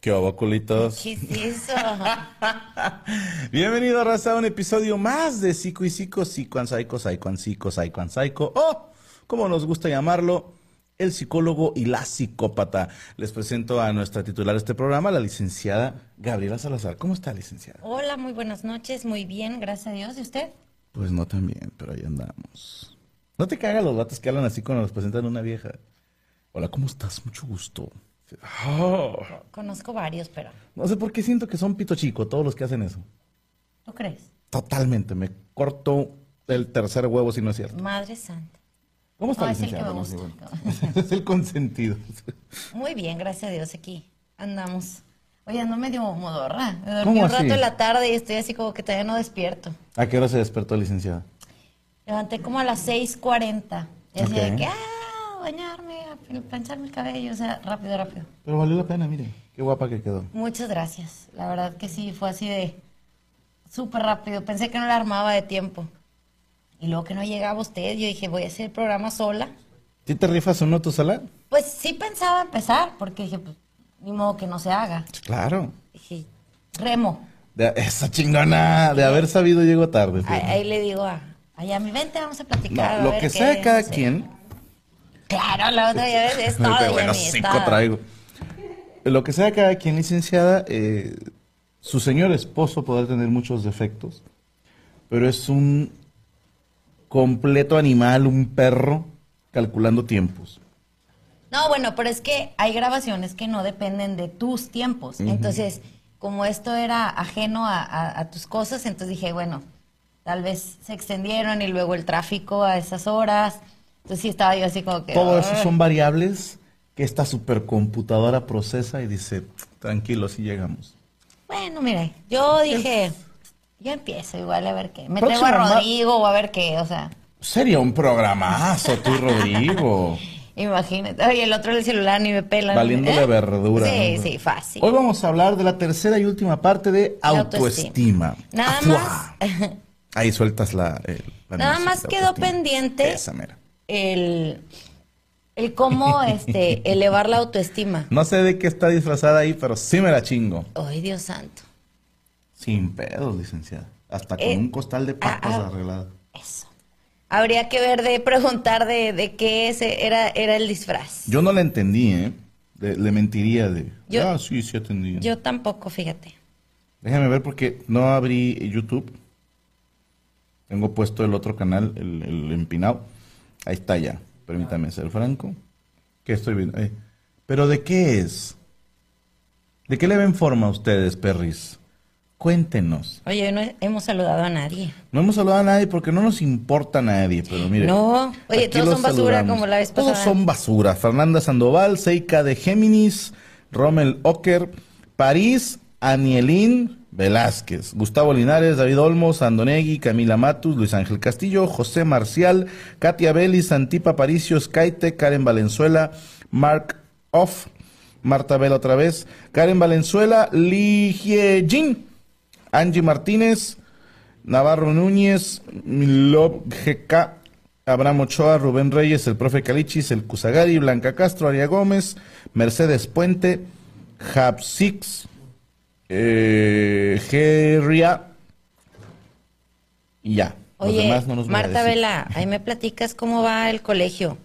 ¿Qué hago, culitos? ¿Qué es eso? Bienvenido, raza, a un episodio más de Psico y Psico, Psico and Psycho, Psycho and Psico, Psycho and Psycho, o como nos gusta llamarlo, el psicólogo y la psicópata. Les presento a nuestra titular de este programa, la licenciada Gabriela Salazar. ¿Cómo está, licenciada? Hola, muy buenas noches, muy bien, gracias a Dios. ¿Y usted? Pues no tan bien, pero ahí andamos. No te cagan los vatos que hablan así cuando nos presentan una vieja. Hola, ¿cómo estás? Mucho gusto. Oh. Conozco varios, pero No sé por qué siento que son pito chico todos los que hacen eso. ¿tú crees? Totalmente, me corto el tercer huevo si no es cierto. Madre santa. ¿Cómo está, No, es el que me gusta. es el consentido. Muy bien, gracias a Dios, aquí andamos. Oye, ando medio modorra. Me dormí ¿Cómo un rato así? en la tarde y estoy así como que todavía no despierto. ¿A qué hora se despertó, licenciada? Levanté como a las 6.40. Y así de que, ah, bañarme, a plancharme el cabello, o sea, rápido, rápido. Pero valió la pena, mire. Qué guapa que quedó. Muchas gracias. La verdad que sí, fue así de súper rápido. Pensé que no la armaba de tiempo. Y luego que no llegaba usted, yo dije, voy a hacer el programa sola. ¿Sí te rifas o no tu sala? Pues sí pensaba empezar, porque dije, pues, ni modo que no se haga. Claro. Dije, remo. De, esa chingona. De haber sabido llego tarde. Ahí, le digo a, ay, a mi vente vamos a platicar. No, a lo ver que qué, sea no cada sé". quien. Claro, la otra ya es todo de bueno cinco traigo. Lo que sea cada quien, licenciada, eh, su señor esposo podrá tener muchos defectos, pero es un completo animal, un perro, calculando tiempos. No, bueno, pero es que hay grabaciones que no dependen de tus tiempos. Entonces, como esto era ajeno a, a- a tus cosas, entonces dije, bueno, tal vez se extendieron y luego el tráfico a esas horas. Entonces sí estaba yo así como que... Todo eso son variables que esta supercomputadora procesa y dice, tranquilo, si llegamos. Bueno, mire, yo dije, yo empiezo igual a ver qué. Me traigo a Rodrigo o a ver qué, o sea, Sería un programazo, tú, Rodrigo. imagínate. Oye, el otro el celular ni me pela. Valiéndole ¿eh? verdura. Sí, ¿no? sí, fácil. Hoy vamos a hablar de la tercera y última parte de autoestima. Nada Afuá. más, Ahí sueltas la. eh, la nada más quedó pendiente Esa mera. El, el cómo este, elevar la autoestima. No sé de qué está disfrazada ahí, pero sí me la chingo. Ay, Dios santo. Sin pedos, licenciada. Hasta con Eh, un costal de papas ah, ah. arreglado. Eso. Habría que ver de preguntar de, de qué ese era, era el disfraz. Yo no la entendí, ¿eh? Le, le mentiría de. Yo- ah, sí, sí entendí. Yo tampoco, fíjate. Déjame ver porque no abrí YouTube. Tengo puesto el otro canal, el, el empinado. Ahí está ya. Permítame ser franco. ¿Qué estoy viendo? Eh, ¿Pero de qué es? ¿De qué le ven forma a ustedes, perris? Cuéntenos. Oye, no hemos saludado a nadie. No hemos saludado a nadie porque no nos importa a nadie, pero mire. No. Oye, todos son basura saludamos. como la vez Todos pasada. son basura. Fernanda Sandoval, Seika de Géminis, Rommel Ocker, París, Anielín Velázquez, Gustavo Linares, David Olmos, Andonegui, Camila Matus, Luis Ángel Castillo, José Marcial, Katia Belli, Santipa Paricio, Skyte, Karen Valenzuela, Mark Off, Marta Vela otra vez, Karen Valenzuela, Li Jin, Angie Martínez, Navarro Núñez, Milov GK, Abraham Ochoa, Rubén Reyes, el profe Calichis, el Cusagari, Blanca Castro, Aria Gómez, Mercedes Puente, Hapsix, eh, Gerria, y ya. Los Oye, demás no nos Marta. Vela, ahí me platicas cómo va el colegio.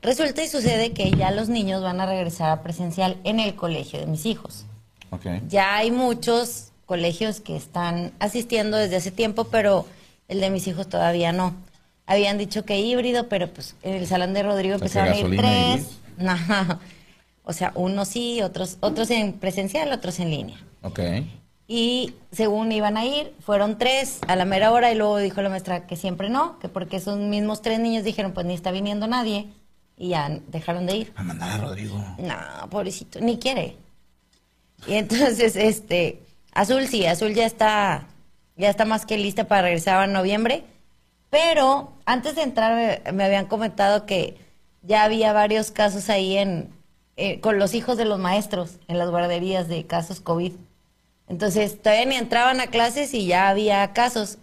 Resulta y sucede que ya los niños van a regresar a presencial en el colegio de mis hijos. Ok. Ya hay muchos colegios que están asistiendo desde hace tiempo, pero el de mis hijos todavía no. Habían dicho que híbrido, pero pues en el salón de Rodrigo O sea, empezaron a ir tres. No. O sea, unos sí, otros, otros en presencial, otros en línea. Ok. Y según iban a ir, fueron tres a la mera hora y luego dijo la maestra que siempre no, que porque esos mismos tres niños dijeron pues ni está viniendo nadie y ya dejaron de ir. A mandar a Rodrigo. No, pobrecito, ni quiere. Y entonces, este, Azul sí, Azul ya está, ya está más que lista para regresar en noviembre. Pero antes de entrar me, me habían comentado que ya había varios casos ahí en, eh, con los hijos de los maestros en las guarderías de casos COVID. Entonces, todavía ni entraban a clases y ya había casos.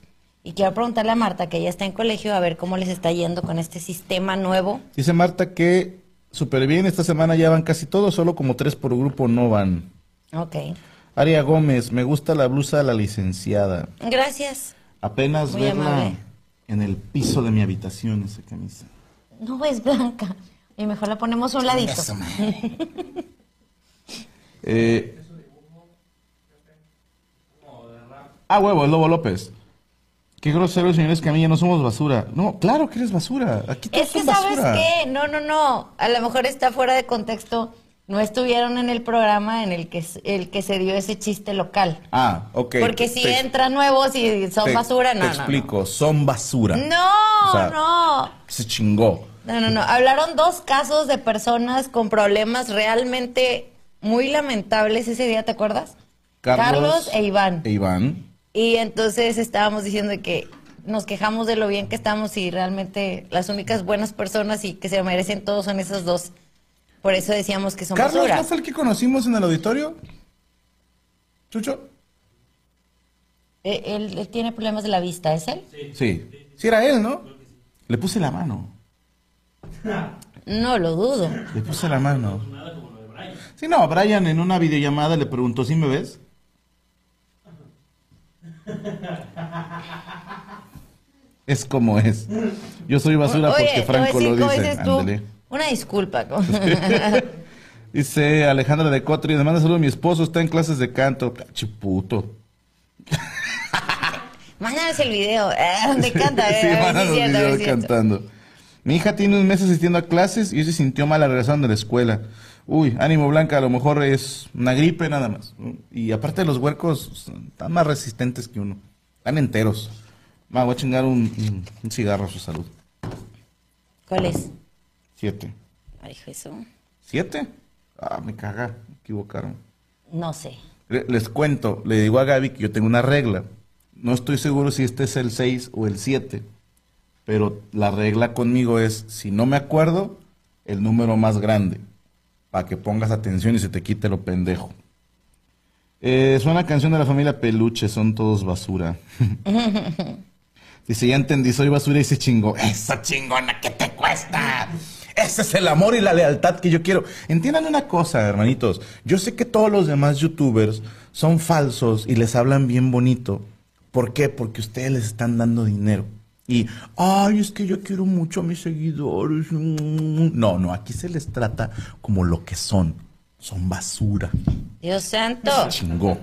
Y quiero preguntarle a Marta, que ella está en colegio, a ver cómo les está yendo con este sistema nuevo. Dice Marta que súper bien, esta semana ya van casi todos, solo como tres por grupo no van. Ok. Aria Gómez, me gusta la blusa de la licenciada. Gracias. Apenas Muy verla amable. en el piso de mi habitación esa camisa. No es blanca. Y mejor la ponemos a un ladito. Eh, ah, huevo, el Lobo López. Qué grosero, señores Camilla, no somos basura. No, claro que eres basura. Aquí todos Es que son sabes basura. qué, no, no, no. A lo mejor está fuera de contexto. No estuvieron en el programa en el que el que se dio ese chiste local. Ah, ok. Porque si te- entran nuevos y son te- basura, no, Te no, no. explico, son basura. No, O sea, no. Se chingó. No, no, no. Hablaron dos casos de personas con problemas realmente muy lamentables ese día, ¿te acuerdas? Carlos e Iván. E Iván. Y entonces estábamos diciendo que nos quejamos de lo bien que estamos y realmente las únicas buenas personas y que se merecen todos son esos dos. Por eso decíamos que son Carlos. ¿no fue el que conocimos en el auditorio? ¿Chucho? Eh, Él, él tiene problemas de la vista, ¿es él? Sí. Sí, era él, ¿no? Le puse la mano. No lo dudo. Le puse la mano. Sí, no, Brian en una videollamada le preguntó, ¿sí me ves? Es como es. Yo soy basura Oye, porque Franco lo ¿cómo dice. Una disculpa. Dice Alejandra de Cotri, le manda saludo a mi esposo, está en clases de canto. Chiputo. Mándanos el video. eh, donde canta. eh, sí, mándanos cantando. Mi hija tiene un mes asistiendo a clases y se sintió mal al regresar de la escuela. Uy, ánimo Blanca, a lo mejor es una gripe nada más. Y aparte los huercos están más resistentes que uno. Están enteros. Ma, voy a chingar un, cigarro a su salud. ¿Cuál es? Siete. Ay, Jesús. ¿Siete? Ah, me caga, me equivocaron. No sé. Le- Les cuento, le digo a Gaby que yo tengo una regla. No estoy seguro si este es el 6 o el 7, pero la regla conmigo es, si no me acuerdo, el número más grande, para que pongas atención y se te quite lo pendejo. Eh, es una canción de la familia Peluche, son todos basura. Dice, ya entendí, soy basura y se chingó. Esa chingona, ¿qué te cuesta? Ese es el amor y la lealtad que yo quiero. Entiendan una cosa, hermanitos. Yo sé que todos los demás youtubers son falsos y les hablan bien bonito. ¿Por qué? Porque ustedes les están dando dinero. Y, ay, es que yo quiero mucho a mis seguidores. No, no, aquí se les trata como lo que son. Son basura. Dios santo. Chingó.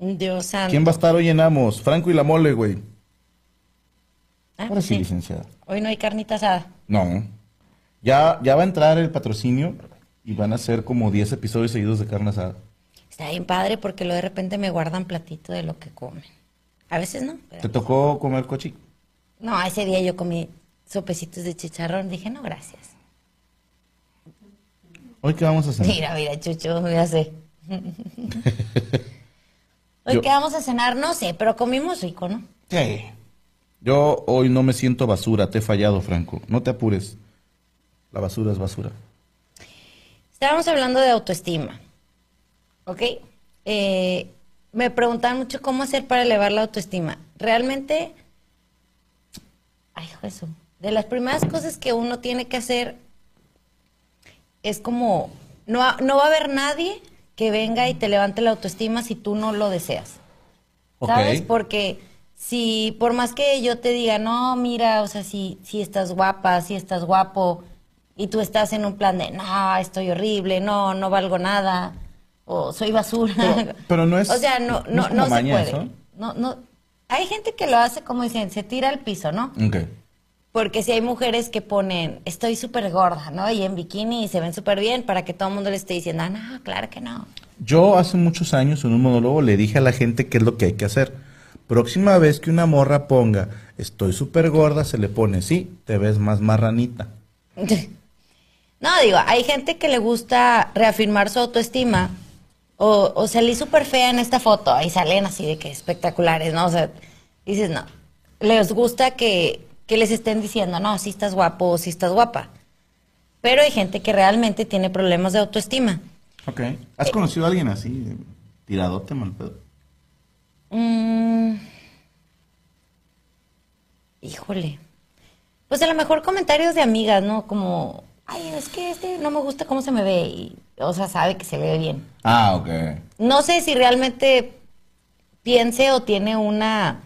Dios santo. ¿Quién va a estar hoy en Amos? Franco y la mole, güey. Ah, Ahora sí, sí. licenciada. Hoy no hay carnita asada. No. Ya, ya va a entrar el patrocinio Y van a ser como 10 episodios seguidos de carne asada. Está bien padre porque luego de repente me guardan platito de lo que comen. A veces no. pero- ¿Te tocó comer cochi? No, ese día yo comí sopecitos de chicharrón. Dije, no, gracias. ¿Hoy qué vamos a hacer? Mira, mira, Chucho, ya sé. Hoy Yo- qué vamos a cenar, no sé, pero comimos rico, ¿no? Sí. Yo hoy no me siento basura, te he fallado, Franco. No te apures. La basura es basura. Estábamos hablando de autoestima, ¿ok? Eh, me preguntaban mucho cómo hacer para elevar la autoestima. Realmente, ay, eso, de las primeras cosas que uno tiene que hacer es como, no, no va a haber nadie que venga y te levante la autoestima si tú no lo deseas. ¿Sabes? Porque si, por más que yo te diga, no, mira, o sea, si, si estás guapa, si estás guapo, y tú estás en un plan de, no, estoy horrible, no, no valgo nada, o soy basura. Pero- pero no es- O sea, no, no no, no se puede. eso. No, no. Hay gente que lo hace como dicen, se tira al piso, ¿no? Ok. Porque si hay mujeres que ponen, estoy súper gorda, ¿no? Y en bikini y se ven súper bien para que todo el mundo le esté diciendo, ah, no, claro que no. Yo hace muchos años en un monólogo le dije a la gente qué es lo que hay que hacer. Próxima vez que una morra ponga, estoy súper gorda, se le pone, sí, te ves más marranita. No, digo, hay gente que le gusta reafirmar su autoestima o, o salí súper fea en esta foto, ahí salen así de que espectaculares, ¿no? O sea, dices, no, les gusta que, que les estén diciendo, no, si estás guapo o si estás guapa. Pero hay gente que realmente tiene problemas de autoestima. Ok. ¿Has conocido a alguien así, tiradote, mal pedo? Mm. Híjole. Pues a lo mejor comentarios de amigas, ¿no? Como, ay, es que este no me gusta cómo se me ve. Y, o sea, sabe que se ve bien. Ah, ok. No sé si realmente piense o tiene una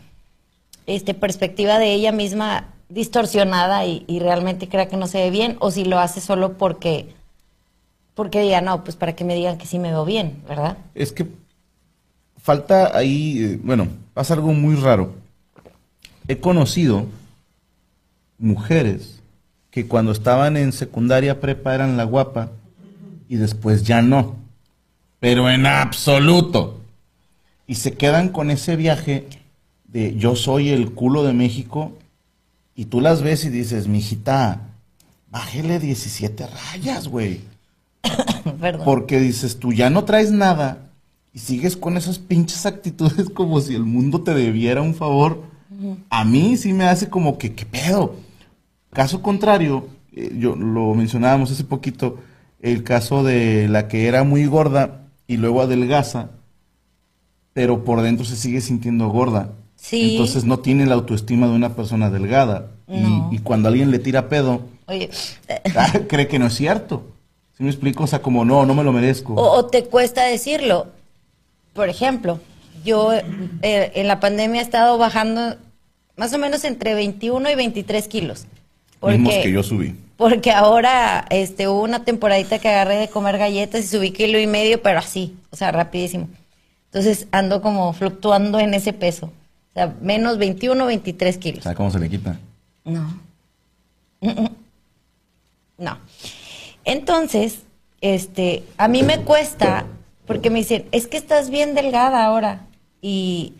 este, perspectiva de ella misma distorsionada y, y realmente crea que no se ve bien, o si lo hace solo porque, porque diga, no, pues para que me digan que sí me veo bien, ¿verdad? Es que falta ahí, eh, bueno, pasa algo muy raro. He conocido mujeres que cuando estaban en secundaria prepa eran la guapa y después ya no. Pero en absoluto. Y se quedan con ese viaje de yo soy el culo de México y tú las ves y dices, mijita, bájele 17 rayas, güey. Porque dices, tú ya no traes nada y sigues con esas pinches actitudes como si el mundo te debiera un favor. A mí sí me hace como que, ¿qué pedo? Caso contrario, eh, yo lo mencionábamos hace poquito, el caso de la que era muy gorda y luego adelgaza, pero por dentro se sigue sintiendo gorda. Sí. Entonces no tiene la autoestima de una persona delgada. Y- No. Y, cuando alguien le tira pedo, Oye, ah, cree que no es cierto. ¿Sí me explico? O sea, como no, no me lo merezco. O, o te cuesta decirlo. Por ejemplo, yo eh, en la pandemia he estado bajando más o menos entre 21 y 23 kilos. Mismos que yo subí. Porque ahora este, hubo una temporadita que agarré de comer galletas y subí kilo y medio, pero así, o sea, rapidísimo. Entonces ando como fluctuando en ese peso. O sea, menos 21, 23 kilos. ¿Sabes cómo se le quita? No. No. Entonces, este, a mí me cuesta, porque me dicen, es que estás bien delgada ahora. Y,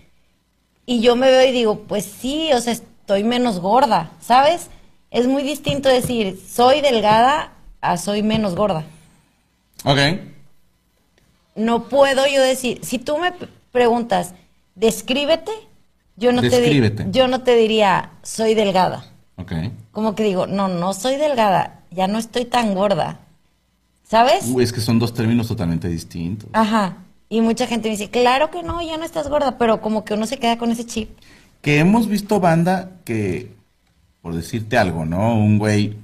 y yo me veo y digo, pues sí, o sea, estoy menos gorda, ¿sabes? Es muy distinto decir, soy delgada a soy menos gorda. Ok. No puedo yo decir, si tú me preguntas, descríbete, yo no, te, Descríbete. di- yo no te diría, soy delgada. Ok. Como que digo, no, no soy delgada, ya no estoy tan gorda. ¿Sabes? Uy, es que son dos términos totalmente distintos. Ajá. Y mucha gente me dice, claro que no, ya no estás gorda, pero como que uno se queda con ese chip. Que hemos visto banda que, por decirte algo, ¿no? Un güey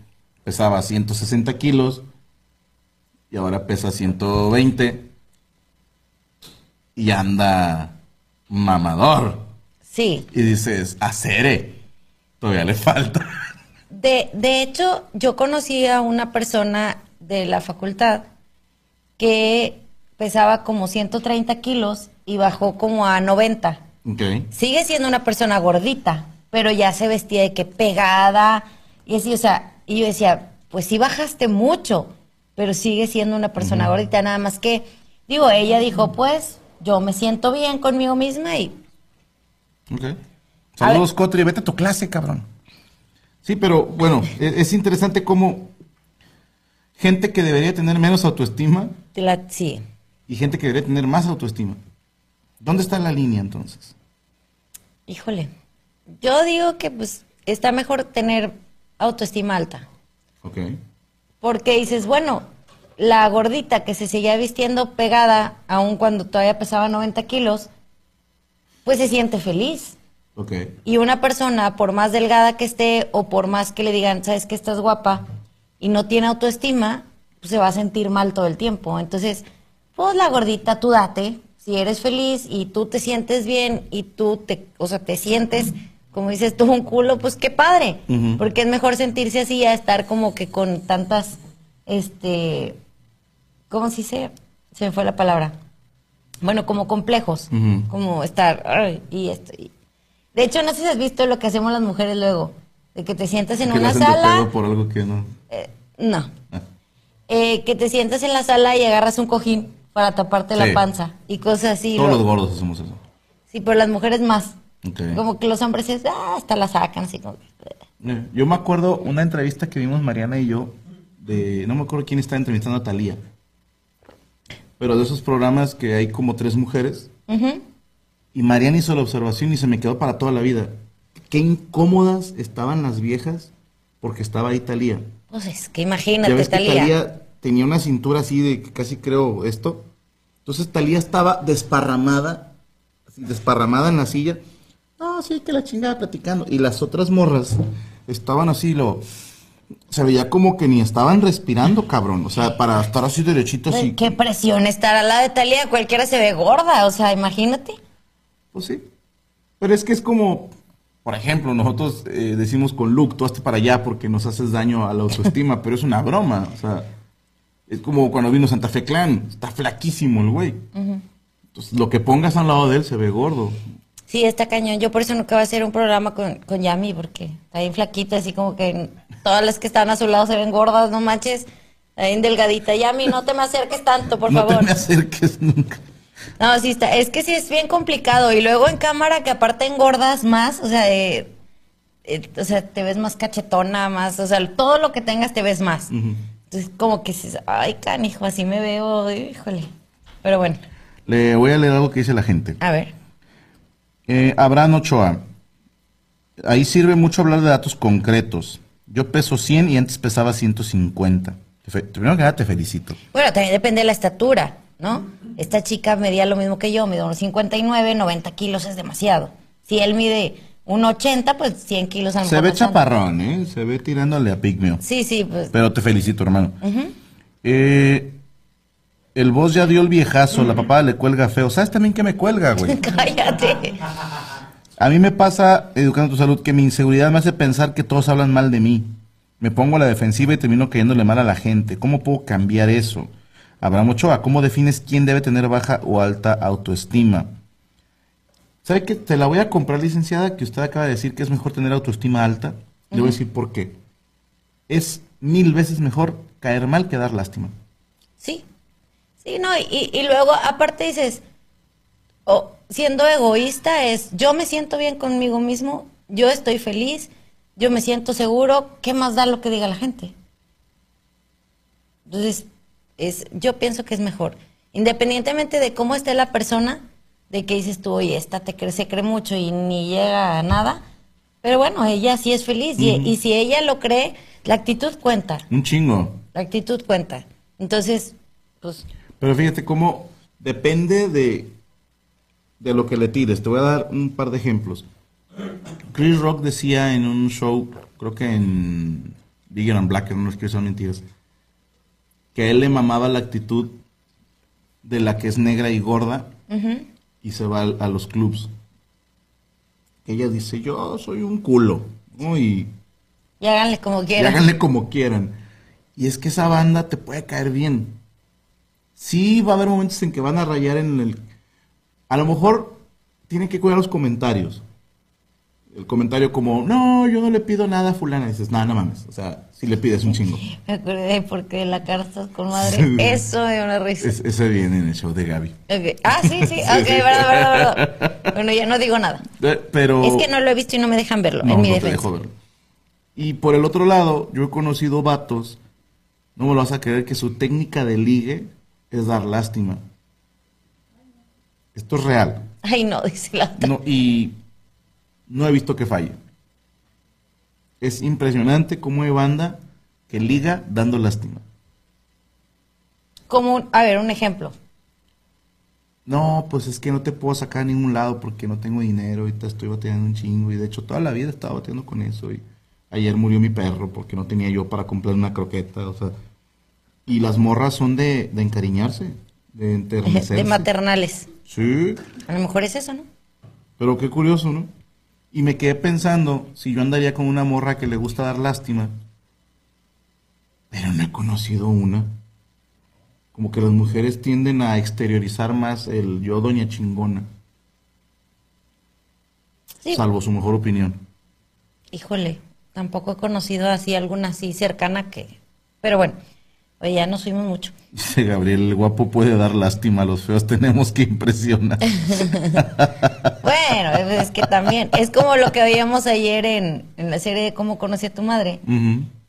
pesaba 160 kilos y ahora pesa 120 y anda mamador. Sí. Y dices, acere, todavía le falta. De, de hecho, yo conocí a una persona de la facultad que pesaba como 130 kilos y bajó como a 90. Ok. Sigue siendo una persona gordita, pero ya se vestía de que pegada y así, o sea, y yo decía, pues sí bajaste mucho, pero sigue siendo una persona gordita, nada más que, digo, ella dijo, pues, yo me siento bien conmigo misma y Ok. Saludos, Cotri. Vete a tu clase, cabrón. Sí, pero bueno, e- es interesante cómo gente que debería tener menos autoestima la, sí. y gente que debería tener más autoestima. ¿Dónde está la línea entonces? Híjole, yo digo que pues está mejor tener autoestima alta. Ok. Porque dices, bueno, la gordita que se seguía vistiendo pegada, aun cuando todavía pesaba 90 kilos, pues se siente feliz. Ok. Y una persona, por más delgada que esté o por más que le digan, sabes que estás guapa y no tiene autoestima, pues se va a sentir mal todo el tiempo. Entonces, pues la gordita, tú date. Si eres feliz y tú te sientes bien y tú te, o sea, te sientes, como dices tú, un culo, pues qué padre. Porque es mejor sentirse así a estar como que con tantas, este, ¿cómo se dice? Se me fue la palabra. Bueno, como complejos. Como estar, "Ay", y esto. y- De hecho, no sé si has visto lo que hacemos las mujeres luego. De que te sientas en Que una sala. por algo que no. eh, no. Ah. Eh, que te sientas en la sala y agarras un cojín para taparte Sí. la panza. Y cosas así. Todos lo- los gordos hacemos eso. Sí, pero las mujeres más. Como que los hombres es, ah, hasta la sacan así como. que- Eh, Yo me acuerdo una entrevista que vimos Mariana y yo de no me acuerdo quién estaba entrevistando a Talía. Pero de esos programas que hay como tres mujeres y Mariana hizo la observación y se me quedó para toda la vida. Qué incómodas estaban las viejas porque estaba ahí Talía. Pues es que Ya imagínate, ves que Talía. Talía tenía una cintura así de casi creo esto. Entonces Talía estaba desparramada, así, desparramada en la silla. No, sí, que la chingada platicando. Y las otras morras estaban así, lo. Se veía como que ni estaban respirando, cabrón. O sea, para estar así derechito, así. Qué presión estar al lado de Talía. Cualquiera se ve gorda, o sea, imagínate. Pues sí. Pero es que es como, por ejemplo, nosotros eh, decimos con Luke, tú hazte para allá porque nos haces daño a la autoestima, pero es una broma. O sea, es como cuando vino Santa Fe Clan, está flaquísimo el güey. Entonces, lo que pongas al lado de él se ve gordo. Sí, está cañón. Yo por eso nunca voy a hacer un programa con, con Yami, porque está bien flaquita, así como que todas las que están a su lado se ven gordas, no manches. Está bien delgadita. Yami, no te me acerques tanto, por no favor. te me acerques nunca. No, sí está. Es que sí es bien complicado. Y luego en cámara, que aparte engordas más, o sea, eh, eh, o sea, te ves más cachetona, más, o sea, todo lo que tengas te ves más. Entonces, como que dices, ay, canijo, así me veo, híjole. Pero bueno, Le voy a leer algo que dice la gente. a ver. Eh, Abraham Ochoa. Ahí sirve mucho hablar de datos concretos. Yo peso 100 y antes pesaba 150. Te fe- Primero que nada te felicito. Bueno, también depende de la estatura, ¿no? Esta chica medía lo mismo que yo, mido unos 59, 90 kilos es demasiado. Si él mide 1,80, pues 100 kilos a lo Se mejor ve no chaparrón, ¿eh? Se ve tirándole a pigmeo. Sí, sí, pues. Pero te felicito, hermano. Eh, el boss ya dio el viejazo, la papá le cuelga feo. ¿Sabes también que me cuelga, güey? Cállate. A mí me pasa, educando tu salud, que mi inseguridad me hace pensar que todos hablan mal de mí. Me pongo a la defensiva y termino cayéndole mal a la gente. ¿Cómo puedo cambiar eso? Abraham Ochoa, ¿cómo defines quién debe tener baja o alta autoestima? ¿Sabe qué? Te la voy a comprar, licenciada, que usted acaba de decir que es mejor tener autoestima alta. Le voy a decir por qué. Es mil veces mejor caer mal que dar lástima. Sí. Sí, no, y, y luego aparte dices, o siendo egoísta es, yo me siento bien conmigo mismo, yo estoy feliz, yo me siento seguro, ¿qué más da lo que diga la gente? Entonces, es, yo pienso que es mejor. Independientemente de cómo esté la persona, de que dices tú, oye, esta te cree, se cree mucho y ni llega a nada. Pero bueno, ella sí es feliz. y, y si ella lo cree, la actitud cuenta. Un chingo. La actitud cuenta. Entonces, pues, Pero fíjate cómo depende de, de lo que le tires. Te voy a dar un par de ejemplos. Chris Rock decía en un show, creo que en Bigger and Blacker, no es que son mentiras, que a él le mamaba la actitud de la que es negra y gorda y se va a, los clubs. Ella dice, yo soy un culo. ¿no? Y y háganle como y quieran. háganle como quieran. Y es que esa banda te puede caer bien. Sí, va a haber momentos en que van a rayar en el... A lo mejor tienen que cuidar los comentarios. el comentario como, no, yo no le pido nada a fulana. Y dices, no, no mames. O sea, si le pides un chingo. Me acordé de porque la estás con madre. Eso dio una risa. Es- ese viene en el show de Gaby. Ah, sí, sí. Ok, verdad, verdad, verdad. Bueno, ya no digo nada. Eh, Pero... Es que no lo he visto y no me dejan verlo, No, en mi no te dejo verlo. Y por el otro lado, yo he conocido vatos, no me lo vas a creer, que su técnica de ligue es dar lástima. Esto es real. Ay, no, dice la otra. No, y no he visto que falle. Es impresionante cómo hay banda que liga dando lástima. Como, a ver, un ejemplo. No, pues es que no te puedo sacar a ningún lado porque no tengo dinero, ahorita estoy bateando un chingo y de hecho toda la vida he estado bateando con eso y ayer murió mi perro porque no tenía yo para comprar una croqueta, o sea, y las morras son de, de encariñarse, de enternecerse. De maternales. Sí, A lo mejor es eso, ¿no? pero qué curioso, ¿no? Y me quedé pensando si yo andaría con una morra que le gusta dar lástima, pero no he conocido una. Como que las mujeres tienden a exteriorizar más el yo doña chingona, Sí. salvo su mejor opinión. Híjole, tampoco he conocido así alguna así cercana que... Pero bueno, oye, ya nos fuimos mucho. Dice Gabriel, el guapo puede dar lástima, los feos tenemos que impresionar. Bueno, es que también, es como lo que veíamos ayer en, en la serie de Cómo conocí a tu madre.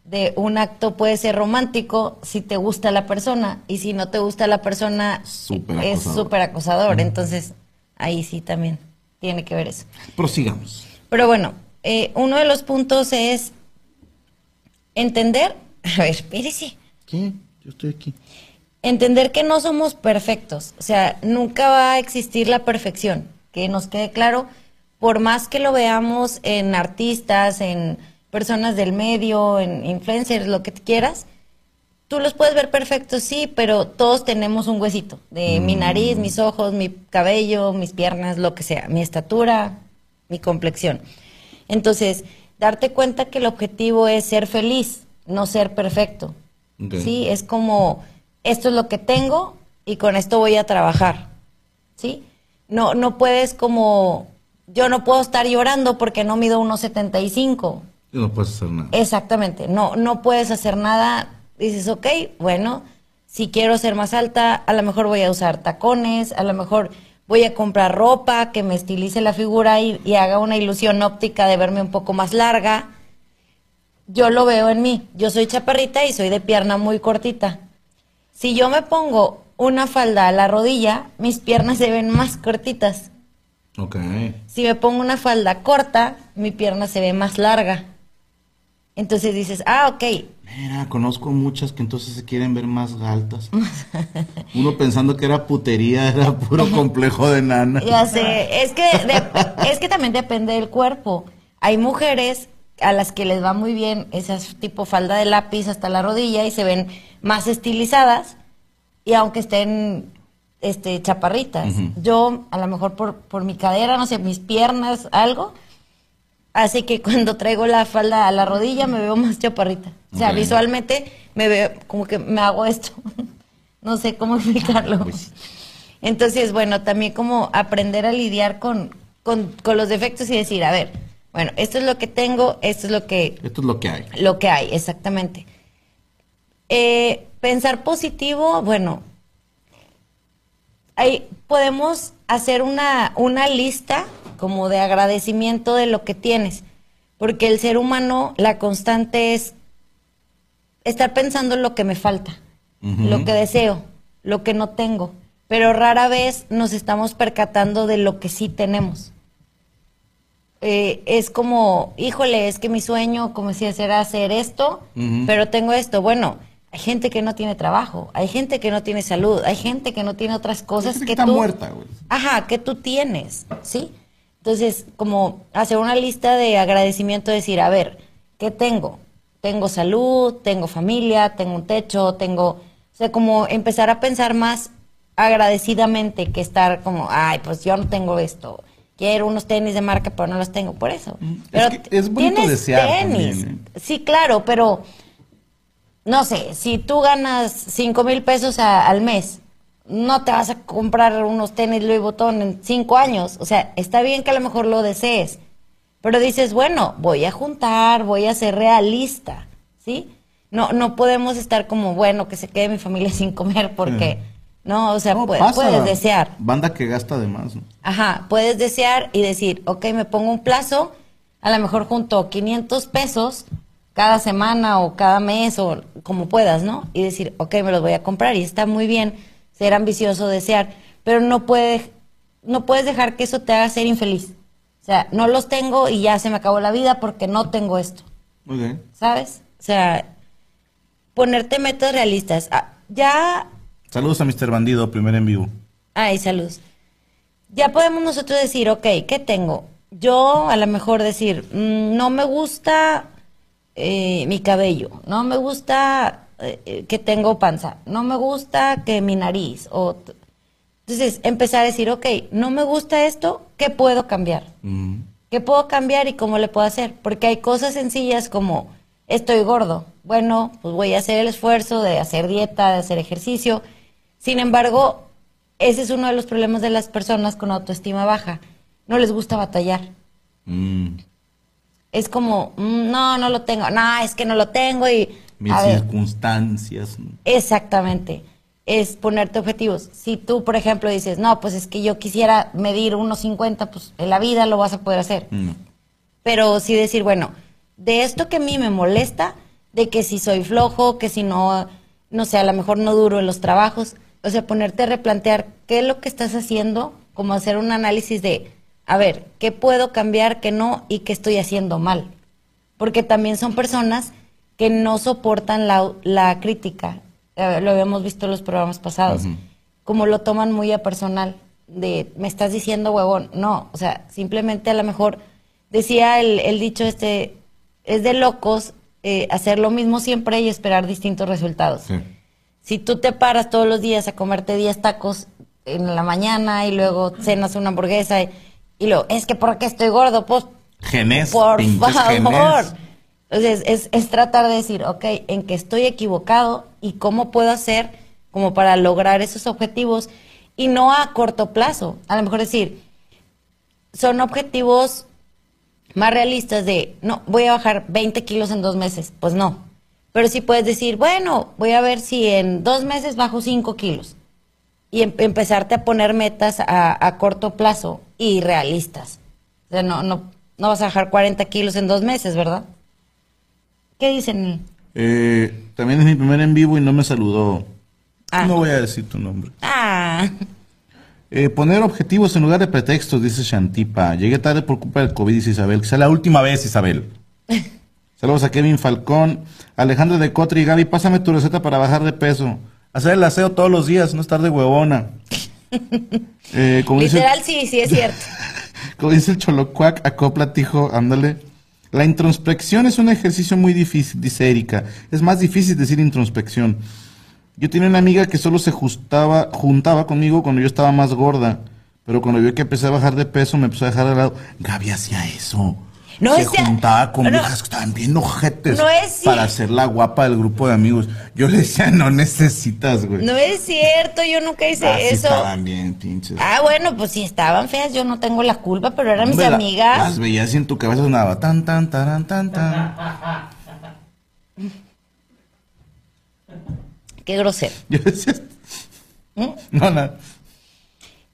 De un acto puede ser romántico si te gusta la persona y si no te gusta la persona es acosador. súper acosador. Entonces, ahí sí también tiene que ver eso. Prosigamos. Pero bueno, eh, uno de los puntos es entender, a ver, espérese, ¿Qué? Yo estoy aquí. entender que no somos perfectos, o sea, nunca va a existir la perfección, que nos quede claro, por más que lo veamos en artistas, en personas del medio, en influencers, lo que quieras, tú los puedes ver perfectos, sí, pero todos tenemos un huesito, de mi nariz, mis ojos, mi cabello, mis piernas, lo que sea, mi estatura, mi complexión. Entonces, darte cuenta que el objetivo es ser feliz, no ser perfecto. Sí, es como, esto es lo que tengo y con esto voy a trabajar. ¿Sí? No, no puedes como, yo no puedo estar llorando porque no mido 1,75. Y no puedes hacer nada. Exactamente, no, no puedes hacer nada. Dices, ok, bueno, si quiero ser más alta, a lo mejor voy a usar tacones, a lo mejor voy a comprar ropa que me estilice la figura y, y haga una ilusión óptica de verme un poco más larga. Yo lo veo en mí. Yo soy chaparrita y soy de pierna muy cortita. Si yo me pongo una falda a la rodilla, mis piernas se ven más cortitas. Ok. Si me pongo una falda corta, mi pierna se ve más larga. Entonces dices, ah, ok, Mira, conozco muchas que entonces se quieren ver más altas. Uno pensando que era putería, era puro complejo de nana. ya sé, es que, de- es que también depende del cuerpo. Hay mujeres a las que les va muy bien esas tipo falda de lápiz hasta la rodilla y se ven más estilizadas y aunque estén este chaparritas. Yo a lo mejor por, por mi cadera, no sé, mis piernas, algo, Así que cuando traigo la falda a la rodilla me veo más chaparrita. O sea, visualmente me veo como que me hago esto. no sé cómo explicarlo. Pues. Entonces, bueno, también como aprender a lidiar con, con, con los defectos y decir, a ver, bueno, esto es lo que tengo, esto es lo que, Esto es lo que hay. lo que hay, exactamente. Eh, pensar positivo, bueno, ahí podemos hacer una, una lista como de agradecimiento de lo que tienes, porque el ser humano, la constante es estar pensando en lo que me falta, lo que deseo, lo que no tengo, pero rara vez nos estamos percatando de lo que sí tenemos. Eh, es como, híjole, es que mi sueño, como decía, será hacer esto, pero tengo esto. Bueno, hay gente que no tiene trabajo, hay gente que no tiene salud, hay gente que no tiene otras cosas que, que está tú, muerta, güey. Ajá, que tú tienes, ¿sí? Entonces, como hacer una lista de agradecimiento, decir, a ver, ¿qué tengo? Tengo salud, tengo familia, tengo un techo, tengo, o sea, como empezar a pensar más agradecidamente que estar como, ay, pues yo no tengo esto. Quiero unos tenis de marca, pero no los tengo por eso. Pero Mm, que es bonito tienes desear tenis. también, ¿eh? Sí, claro, pero no sé, si tú ganas cinco mil pesos a- al mes, no te vas a comprar unos tenis Louis Vuitton en cinco años. O sea, está bien que a lo mejor lo desees, Pero dices, bueno, voy a juntar, voy a ser realista, ¿sí? No, no podemos estar como, bueno, que se quede mi familia sin comer porque, no, o sea, No, puedes desear. Banda que gasta de más. ¿no? Ajá, puedes desear y decir, ok, me pongo un plazo, a lo mejor junto 500 pesos cada semana o cada mes o como puedas, ¿no? Y decir, ok, me los voy a comprar y está muy bien ser ambicioso, desear, pero no, puede, no puedes dejar que eso te haga ser infeliz. O sea, no los tengo y ya se me acabó la vida porque no tengo esto, Ok. ¿sabes? O sea, ponerte metas realistas. Ah, ya Saludos a Mr. Bandido, primer en vivo. Ay, salud. Ya podemos nosotros decir, ok, ¿qué tengo? Yo a lo mejor decir, mm, no me gusta eh, mi cabello, no me gusta eh, eh, que tengo panza, no me gusta que mi nariz. O Entonces, empezar a decir, ok, no me gusta esto, ¿qué puedo cambiar? Mm. ¿Qué puedo cambiar y cómo le puedo hacer? Porque hay cosas sencillas como estoy gordo. Bueno, pues voy a hacer el esfuerzo de hacer dieta, de hacer ejercicio. Sin embargo, ese es uno de los problemas de las personas con autoestima baja. No les gusta batallar. Mm. Es como, mm, no, no lo tengo. No, es que no lo tengo y... Mis ver, circunstancias. Exactamente. Es ponerte objetivos. Si tú, por ejemplo, dices, no, pues es que yo quisiera medir unos 50, pues en la vida lo vas a poder hacer. Mm. Pero sí decir, bueno, de esto que a mí me molesta, de que si soy flojo, que si no, no sé, a lo mejor no duro en los trabajos, o sea, ponerte a replantear qué es lo que estás haciendo, como hacer un análisis de, a ver, qué puedo cambiar, qué no y qué estoy haciendo mal. Porque también son personas que no soportan la, la crítica. Eh, lo habíamos visto en los programas pasados. Como lo toman muy a personal, de me estás diciendo huevón. No, o sea, simplemente a lo mejor decía el, el dicho este, es de locos eh, hacer lo mismo siempre y esperar distintos resultados. Sí. Si tú te paras todos los días a comerte 10 tacos en la mañana y luego cenas una hamburguesa y, y luego, es que ¿por qué estoy gordo? Pues Genes, por favor. genes. Entonces, es, es tratar de decir, ok, en que estoy equivocado y cómo puedo hacer como para lograr esos objetivos y no a corto plazo. A lo mejor decir, son objetivos más realistas de, no, voy a bajar 20 kilos en dos meses. Pues no. Pero sí puedes decir, bueno, voy a ver si en dos meses bajo 5 kilos. Y em- empezarte a poner metas a, a corto plazo y realistas. O sea, no, no, no vas a bajar 40 kilos en dos meses, ¿verdad? ¿Qué dicen? Eh, también es mi primer en vivo y no me saludó. Ah. No voy a decir tu nombre. Ah, Eh, poner objetivos en lugar de pretextos, dice Shantipa. Llegué tarde por culpa del COVID, dice Isabel. Que sea la última vez, Isabel. Saludos a Kevin Falcón, Alejandro de Cotri Gaby. Pásame tu receta para bajar de peso. Hacer el aseo todos los días, no estar de huevona. Eh, como, dice, literal sí, sí es cierto. como dice el Cholocuac, acopla, tijo, ándale. La introspección es un ejercicio muy difícil, dice Erika. Es más difícil decir introspección. Yo tenía una amiga que solo se juntaba, juntaba conmigo cuando yo estaba más gorda. Pero cuando vio que empecé a bajar de peso, me empezó a dejar de lado. Gaby hacía eso. No se es juntaba con no. viejas que estaban bien ojetes No es para ser la guapa del grupo de amigos. Yo le decía, no necesitas, güey. No es cierto, yo nunca hice Ah, sí eso. estaban bien, pinches. Ah, bueno, pues si estaban feas, yo no tengo la culpa, pero eran mis la- amigas. Las veías y en tu cabeza sonaba tan, tan, taran, tan, tan. Qué grosero. Yo decía, ¿Mm? no, nada.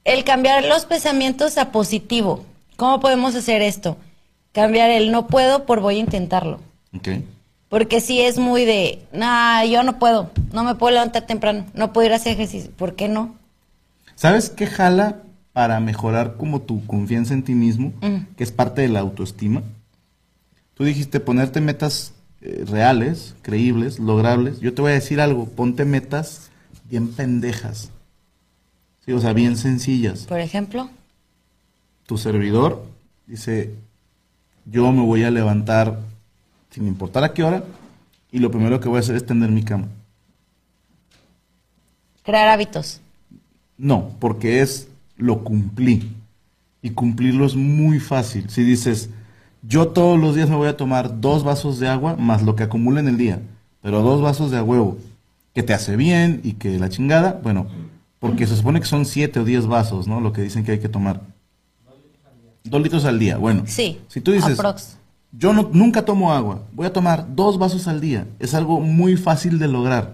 El cambiar los pensamientos a positivo. ¿Cómo podemos hacer esto? Cambiar el no puedo por voy a intentarlo. Porque si es muy de, nah, yo no puedo, no me puedo levantar temprano, no puedo ir a hacer ejercicio. ¿Por qué no? ¿Sabes qué jala para mejorar como tu confianza en ti mismo? Que es parte de la autoestima. Tú dijiste ponerte metas eh, reales, creíbles, logrables. Yo te voy a decir algo, ponte metas bien pendejas. Sí, o sea, bien sencillas. Por ejemplo. Tu servidor dice, yo me voy a levantar sin importar a qué hora y lo primero que voy a hacer es tender mi cama. Crear hábitos. No, porque es lo cumplí. Y cumplirlo es muy fácil. Si dices, yo todos los días me voy a tomar dos vasos de agua más lo que acumule en el día, pero dos vasos de a huevo, que te hace bien y que la chingada, bueno, porque se supone que son siete o diez vasos, ¿no? Lo que dicen que hay que tomar. Dos litros al día. Bueno, Sí, si tú dices, aprox. yo no, nunca tomo agua, voy a tomar dos vasos al día, es algo muy fácil de lograr.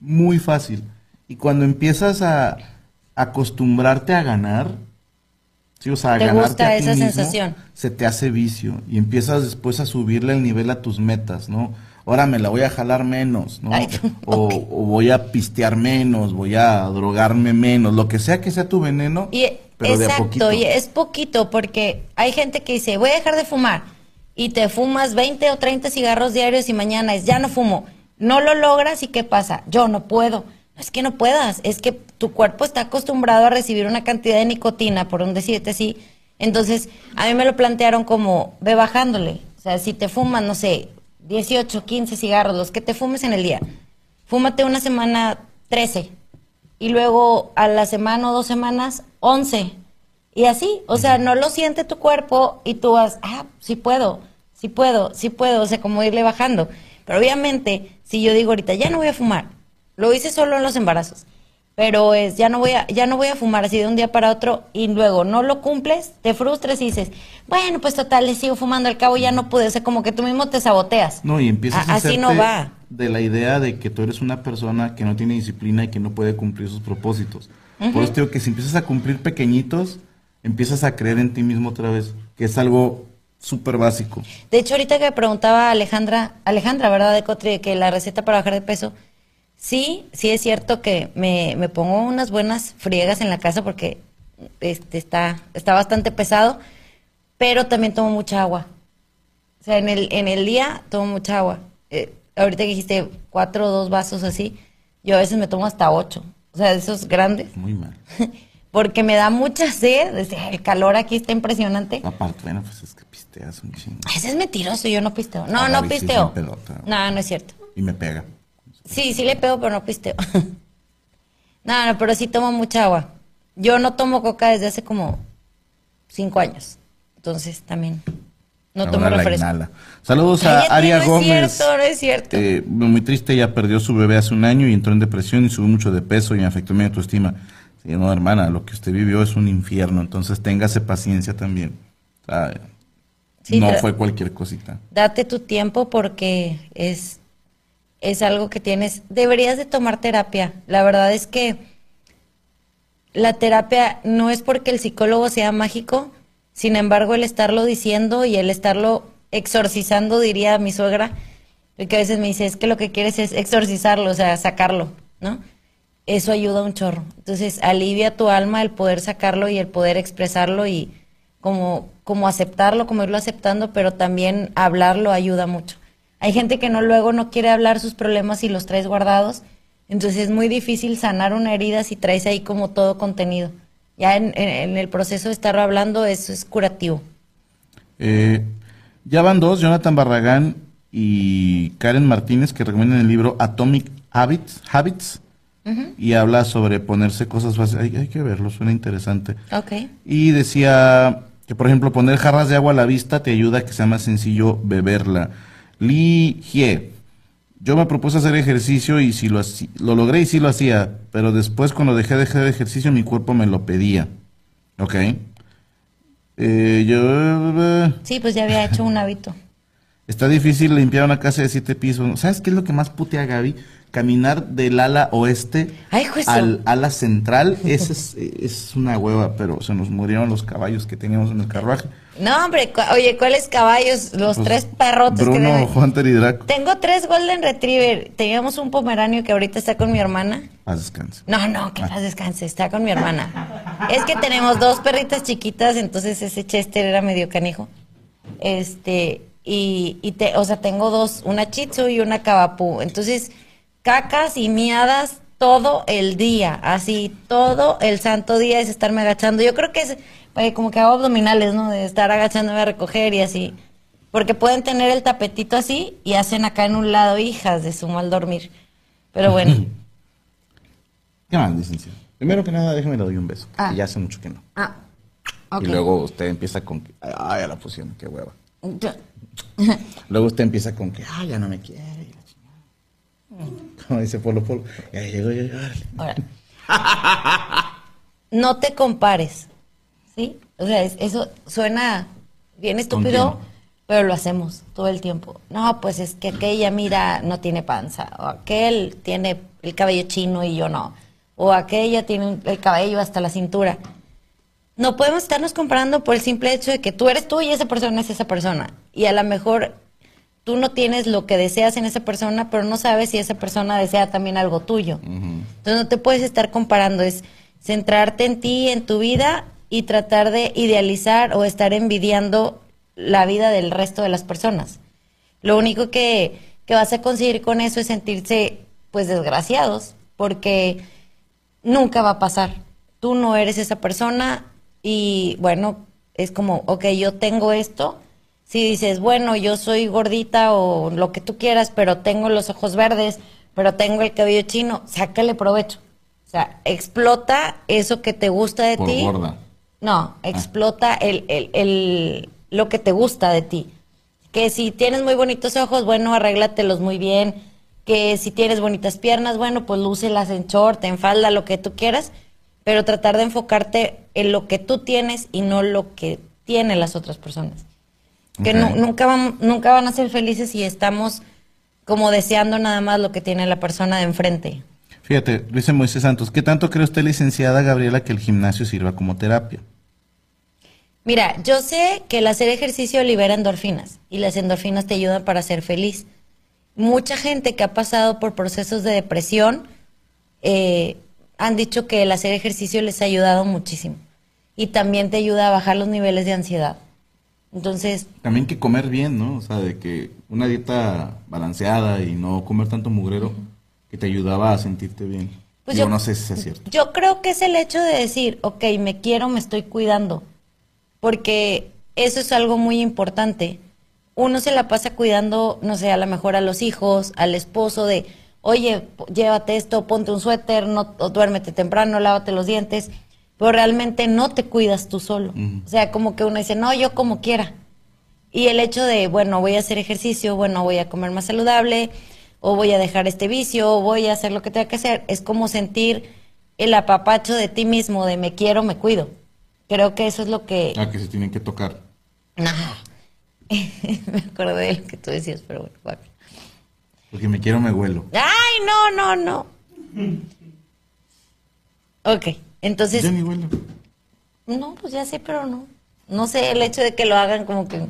Muy fácil. Y cuando empiezas a acostumbrarte a ganar, sí, o sea, a ¿Te ganarte gusta a esa mismo, sensación? se te hace vicio y empiezas después a subirle el nivel a tus metas, ¿no? Ahora me la voy a jalar menos, ¿no? Ay, o, o voy a pistear menos, voy a drogarme menos, lo que sea que sea tu veneno, Y, pero exacto, y es poquito porque hay gente que dice, voy a dejar de fumar y te fumas 20 o 30 cigarros diarios y mañana es, ya no fumo. No lo logras y ¿qué pasa? Yo no puedo. No es que no puedas, es que tu cuerpo está acostumbrado a recibir una cantidad de nicotina, por un decirte así. Entonces, a mí me lo plantearon como, ve bajándole. O sea, si te fumas, no sé, 18, 15 cigarros, los que te fumes en el día, fúmate una semana 13 y luego a la semana o dos semanas 11 y así, o sea, no lo siente tu cuerpo y tú vas, ah, sí puedo, sí puedo, sí puedo, o sea, como irle bajando. Pero obviamente, si yo digo ahorita, ya no voy a fumar, lo hice solo en los embarazos, pero es, ya no voy a, ya no voy a fumar así de un día para otro y luego no lo cumples, te frustras y dices, bueno, pues total, le sigo fumando al cabo, ya no pude, o sea, como que tú mismo te saboteas. No, y empiezas A- a, así no va. de la idea de que tú eres una persona que no tiene disciplina y que no puede cumplir sus propósitos. Por eso digo que si empiezas a cumplir pequeñitos, empiezas a creer en ti mismo otra vez, que es algo súper básico. De hecho, ahorita que me preguntaba Alejandra, Alejandra, ¿verdad? De Cotri, que la receta para bajar de peso, sí, sí es cierto que me, me pongo unas buenas friegas en la casa porque este está, está bastante pesado, pero también tomo mucha agua. O sea, en el, en el día tomo mucha agua. Eh, ahorita que dijiste cuatro o dos vasos así, yo a veces me tomo hasta ocho. O sea, de esos grandes, Muy mal. porque me da mucha sed. El calor aquí está impresionante. Aparte, bueno, pues es que pisteas un chingo. Ese es mentiroso, yo no pisteo. No, Ah, no pisteo. No, no es cierto. Y me pega. Sí, sí le pego, pero no pisteo. no, no, pero sí tomo mucha agua. Yo no tomo coca desde hace como cinco años. Entonces también no tomo refresco. Saludos a Aria no es Gómez. cierto, no es cierto. Eh, muy triste, ella perdió su bebé hace un año y entró en depresión y subió mucho de peso y me afectó mi autoestima. Sí, no, hermana, lo que usted vivió es un infierno, entonces téngase paciencia también. O sea, Sí, no fue cualquier cosita. Date tu tiempo porque es, es algo que tienes. Deberías de tomar terapia. La verdad es que la terapia no es porque el psicólogo sea mágico, sin embargo el estarlo diciendo y el estarlo exorcizando, diría mi suegra, porque a veces me dice, es que lo que quieres es exorcizarlo, o sea, sacarlo, ¿no? Eso ayuda un chorro. Entonces alivia tu alma el poder sacarlo y el poder expresarlo y como, como aceptarlo, como irlo aceptando, pero también hablarlo ayuda mucho. Hay gente que no luego no quiere hablar sus problemas y los traes guardados, entonces es muy difícil sanar una herida si traes ahí como todo contenido. Ya en, el proceso de estarlo hablando, eso es curativo. Eh, ya van dos, Jonathan Barragán y Karen Martínez, que recomiendan el libro Atomic Habits, Habits y habla sobre ponerse cosas fáciles. Hay, hay que verlo, suena interesante. Ok. Y decía que, por ejemplo, poner jarras de agua a la vista te ayuda a que sea más sencillo beberla. Li Hie. Yo me propuse hacer ejercicio y si lo, lo logré y sí lo hacía, pero después cuando dejé de hacer ejercicio mi cuerpo me lo pedía. ¿Ok? Eh, yo... Sí, pues ya había hecho un hábito. Está difícil limpiar una casa de siete pisos. ¿Sabes qué es lo que más putea a Gaby? Caminar del ala oeste Ay, al ala central. Esa es, es una hueva, pero se nos murieron los caballos que teníamos en el carruaje. No, hombre, cu- oye, ¿cuáles caballos? Los Pues, tres perrotes que Bruno, Hunter y Draco. Tengo tres Golden Retriever. Teníamos un pomeranio que ahorita está con mi hermana. Paz descanse. No, no, que paz descanse, está con mi hermana. Es que tenemos dos perritas chiquitas, entonces ese Chester era medio canijo. Este, y, y te, o sea, tengo dos, una Chitsu y una Cavapú. Entonces, cacas y miadas todo el día, así, todo el santo día es estarme agachando. Yo creo que es eh, como que hago abdominales, ¿no? De estar agachándome a recoger y así. Porque pueden tener el tapetito así y hacen acá en un lado hijas de su mal dormir. Pero bueno. ¿Qué más, licenciado? Primero que nada, déjeme le doy un beso. Ah. Que ya hace mucho que no. Ah. Y luego usted empieza con que, ay, ya la pusieron, qué hueva. Luego usted empieza con que, ay, ya no me quiere. Como dice Polo Polo, ya llegó, ya llegó. órale. Ahora, no te compares. ¿Sí? O sea, es- eso suena bien estúpido, pero lo hacemos todo el tiempo. No, pues es que aquella, mira, no tiene panza. O aquel tiene el cabello chino y yo no. O aquella tiene el cabello hasta la cintura. No podemos estarnos comparando por el simple hecho de que tú eres tú y esa persona es esa persona. Y a lo mejor tú no tienes lo que deseas en esa persona, pero no sabes si esa persona desea también algo tuyo. Entonces no te puedes estar comparando, es centrarte en ti, en tu vida y tratar de idealizar o estar envidiando la vida del resto de las personas. Lo único que, que vas a conseguir con eso es sentirse pues desgraciados, porque nunca va a pasar. Tú no eres esa persona y bueno, es como, ok, yo tengo esto. Si dices, bueno, yo soy gordita o lo que tú quieras, pero tengo los ojos verdes, pero tengo el cabello chino, sácale provecho. O sea, explota eso que te gusta de Por ti. gorda. No, explota el, el, el- lo que te gusta de ti. Que si tienes muy bonitos ojos, bueno, arréglatelos muy bien. Que si tienes bonitas piernas, bueno, pues lúcelas en short, en falda, lo que tú quieras. Pero tratar de enfocarte en lo que tú tienes y no lo que tienen las otras personas. Que nunca, van, nunca van a ser felices si estamos como deseando nada más lo que tiene la persona de enfrente. Fíjate, dice Moisés Santos, ¿qué tanto cree usted, licenciada Gabriela, que el gimnasio sirva como terapia? Mira, yo sé que el hacer ejercicio libera endorfinas y las endorfinas te ayudan para ser feliz. Mucha gente que ha pasado por procesos de depresión eh, han dicho que el hacer ejercicio les ha ayudado muchísimo y también te ayuda a bajar los niveles de ansiedad. Entonces, También que comer bien, ¿no? O sea, de que una dieta balanceada y no comer tanto mugrero, que te ayudaba a sentirte bien. Pues yo- no sé si es cierto. Yo creo que es el hecho de decir, ok, me quiero, me estoy cuidando, porque eso es algo muy importante. Uno se la pasa cuidando, no sé, a lo mejor a los hijos, al esposo, de, oye, llévate esto, ponte un suéter, no, o duérmete temprano, lávate los dientes, pero realmente no te cuidas tú solo. O sea, como que uno dice, no, yo como quiera. Y el hecho de, bueno, voy a hacer ejercicio, bueno, voy a comer más saludable, o voy a dejar este vicio, o voy a hacer lo que tenga que hacer, es como sentir el apapacho de ti mismo, de me quiero, me cuido. Creo que eso es lo que... Ah, que se tienen que tocar. No. me acordé de lo que tú decías, pero bueno. bueno. Porque me quiero, me huelo. Ay, no, no, no. Ok, entonces... Ya ni huelo. No, pues ya sé, pero no. No sé, el hecho de que lo hagan como que...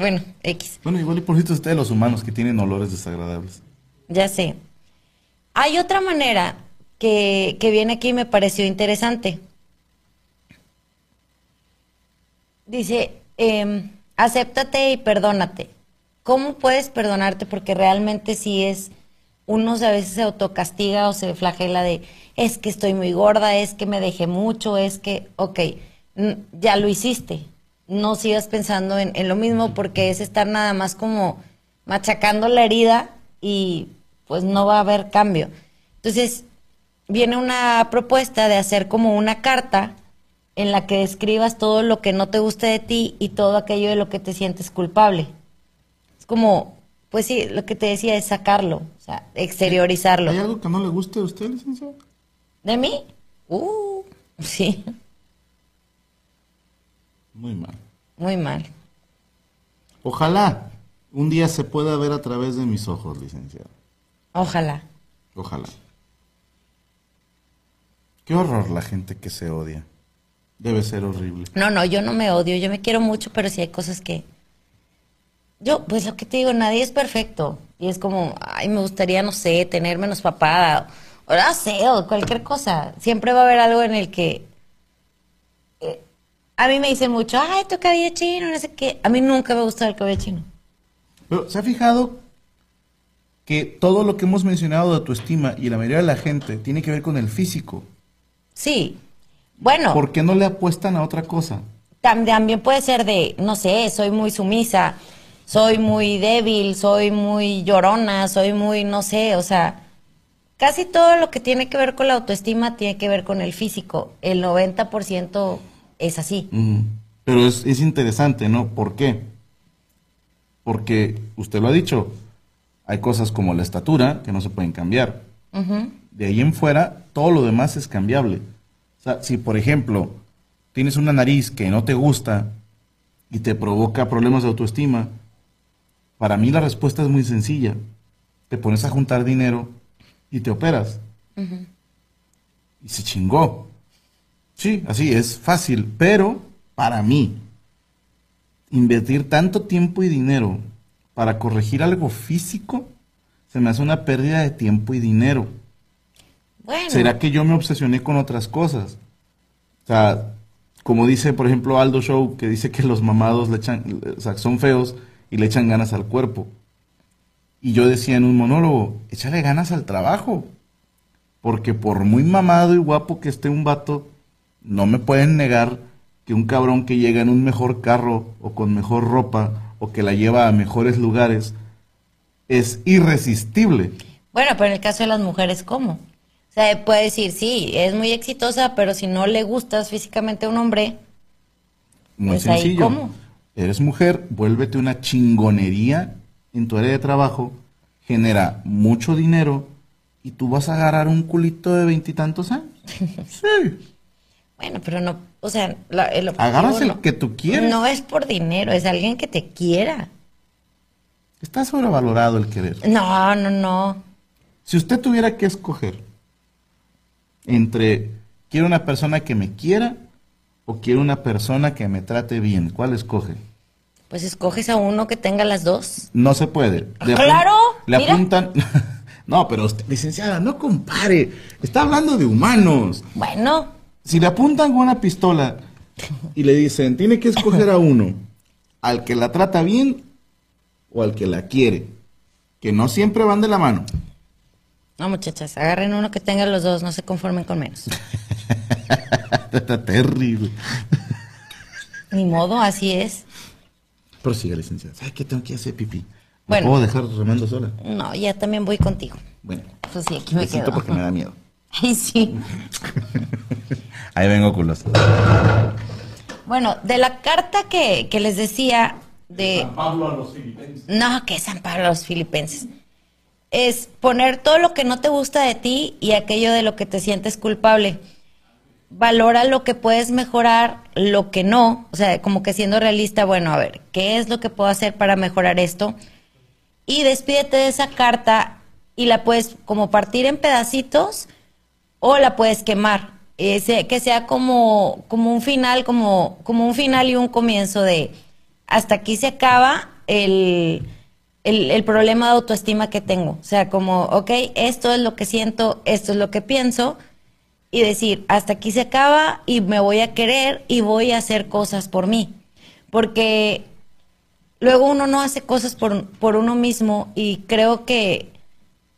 Bueno, X. Bueno, igual y por cierto ustedes los humanos que tienen olores desagradables. Ya sé. Hay otra manera que, que viene aquí y me pareció interesante. Dice, em, acéptate y perdónate. ¿Cómo puedes perdonarte? Porque realmente sí es, uno a veces se autocastiga o se flagela de, es que estoy muy gorda, es que me dejé mucho, es que, ok, ya lo hiciste. No sigas pensando en, en lo mismo porque es estar nada más como machacando la herida y pues no va a haber cambio. Entonces, viene una propuesta de hacer como una carta en la que describas todo lo que no te gusta de ti y todo aquello de lo que te sientes culpable. Es como, pues sí, lo que te decía es sacarlo, o sea, exteriorizarlo. ¿Hay algo que no le guste a usted, licenciado? ¿De mí? Uh, sí, Muy mal. muy mal. Ojalá un día se pueda ver a través de mis ojos, licenciado. Ojalá. Ojalá. Qué horror la gente que se odia. Debe ser horrible. No, no, yo no me odio, yo me quiero mucho, pero sí hay cosas que... Yo, pues lo que te digo, nadie es perfecto. Y es como, ay, me gustaría, no sé, tener menos papada, o no sé, o cualquier cosa. Siempre va a haber algo en el que... a mí me dicen mucho, ay, tu cabello chino, no sé qué. A mí nunca me ha gustado el cabello chino. Pero, ¿se ha fijado que todo lo que hemos mencionado de tu estima y la mayoría de la gente tiene que ver con el físico? Sí. Bueno. ¿Por qué no le apuestan a otra cosa? Tam- También puede ser de, no sé, soy muy sumisa, soy muy débil, soy muy llorona, soy muy, no sé, o sea, casi todo lo que tiene que ver con la autoestima tiene que ver con el físico. El 90% es así. Pero es, es interesante, ¿no? ¿Por qué? Porque usted lo ha dicho, hay cosas como la estatura que no se pueden cambiar. De ahí en fuera, todo lo demás es cambiable. O sea, si por ejemplo tienes una nariz que no te gusta y te provoca problemas de autoestima, para mí la respuesta es muy sencilla. Te pones a juntar dinero y te operas. Y se chingó. Sí, así es fácil, pero para mí, invertir tanto tiempo y dinero para corregir algo físico se me hace una pérdida de tiempo y dinero. Bueno. ¿Será que yo me obsesioné con otras cosas? O sea, como dice, por ejemplo, Aldo Show, que dice que los mamados le echan, o sea, son feos y le echan ganas al cuerpo. Y yo decía en un monólogo, échale ganas al trabajo. Porque por muy mamado y guapo que esté un vato, no me pueden negar que un cabrón que llega en un mejor carro o con mejor ropa o que la lleva a mejores lugares es irresistible. Bueno, pero en el caso de las mujeres, ¿cómo? O sea, puede decir, sí, es muy exitosa, pero si no le gustas físicamente a un hombre, Muy Pues ahí, sencillo. ¿cómo? Eres mujer, vuélvete una chingonería en tu área de trabajo, genera mucho dinero y tú vas a agarrar un culito de veintitantos años. Sí. Bueno, pero no, o sea, la- el objetivo Agarras el no- que tú quieres. No es por dinero, es alguien que te quiera. Está sobrevalorado el querer. No, no, no. Si usted tuviera que escoger entre quiero una persona que me quiera o quiero una persona que me trate bien, ¿cuál escoge? Pues escoges a uno que tenga las dos. No se puede. Le apun- ¡Claro! Le Mira. apuntan. no, pero usted, licenciada, no compare. Está hablando de humanos. Bueno, Si le apuntan con una pistola y le dicen, tiene que escoger a uno, al que la trata bien o al que la quiere, que no siempre van de la mano. no muchachas, agarren uno que tenga los dos, no se conformen con menos. Está terrible. Ni modo, así es. Prosiga, licenciada. ¿Sabe qué tengo que hacer pipí? ¿Me Bueno. puedo dejar remando sola? No, ya también voy contigo. Bueno, Pues sí, aquí me besito quedo. porque me da miedo. Ay, sí. Ahí vengo, culos. Bueno, de la carta que, que les decía de... Pablo a los filipenses. No, que San Pablo a los filipenses. Es poner todo lo que no te gusta de ti y aquello de lo que te sientes culpable. Valora lo que puedes mejorar, lo que no. O sea, como que siendo realista, bueno, a ver, ¿qué es lo que puedo hacer para mejorar esto? Y despídete de esa carta y la puedes como partir en pedacitos o la puedes quemar. Que sea como, un final, como, un final y un comienzo de hasta aquí se acaba el, problema de autoestima que tengo. O sea, como, ok, esto es lo que siento, esto es lo que pienso, y decir, hasta aquí se acaba y me voy a querer y voy a hacer cosas por mí. Porque luego uno no hace cosas por uno mismo y creo que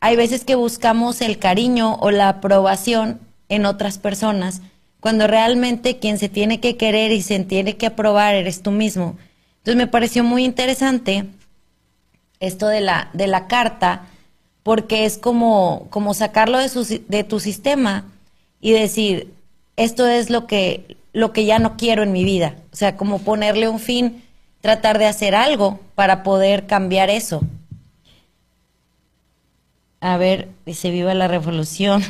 hay veces que buscamos el cariño o la aprobación en otras personas, cuando realmente quien se tiene que querer y se tiene que aprobar eres tú mismo. Entonces me pareció muy interesante esto de la, de la carta, porque es como, como sacarlo de, su de tu sistema y decir, esto es lo que, lo que ya no quiero en mi vida. O sea, como ponerle un fin, tratar de hacer algo para poder cambiar eso. A ver, dice, viva la revolución.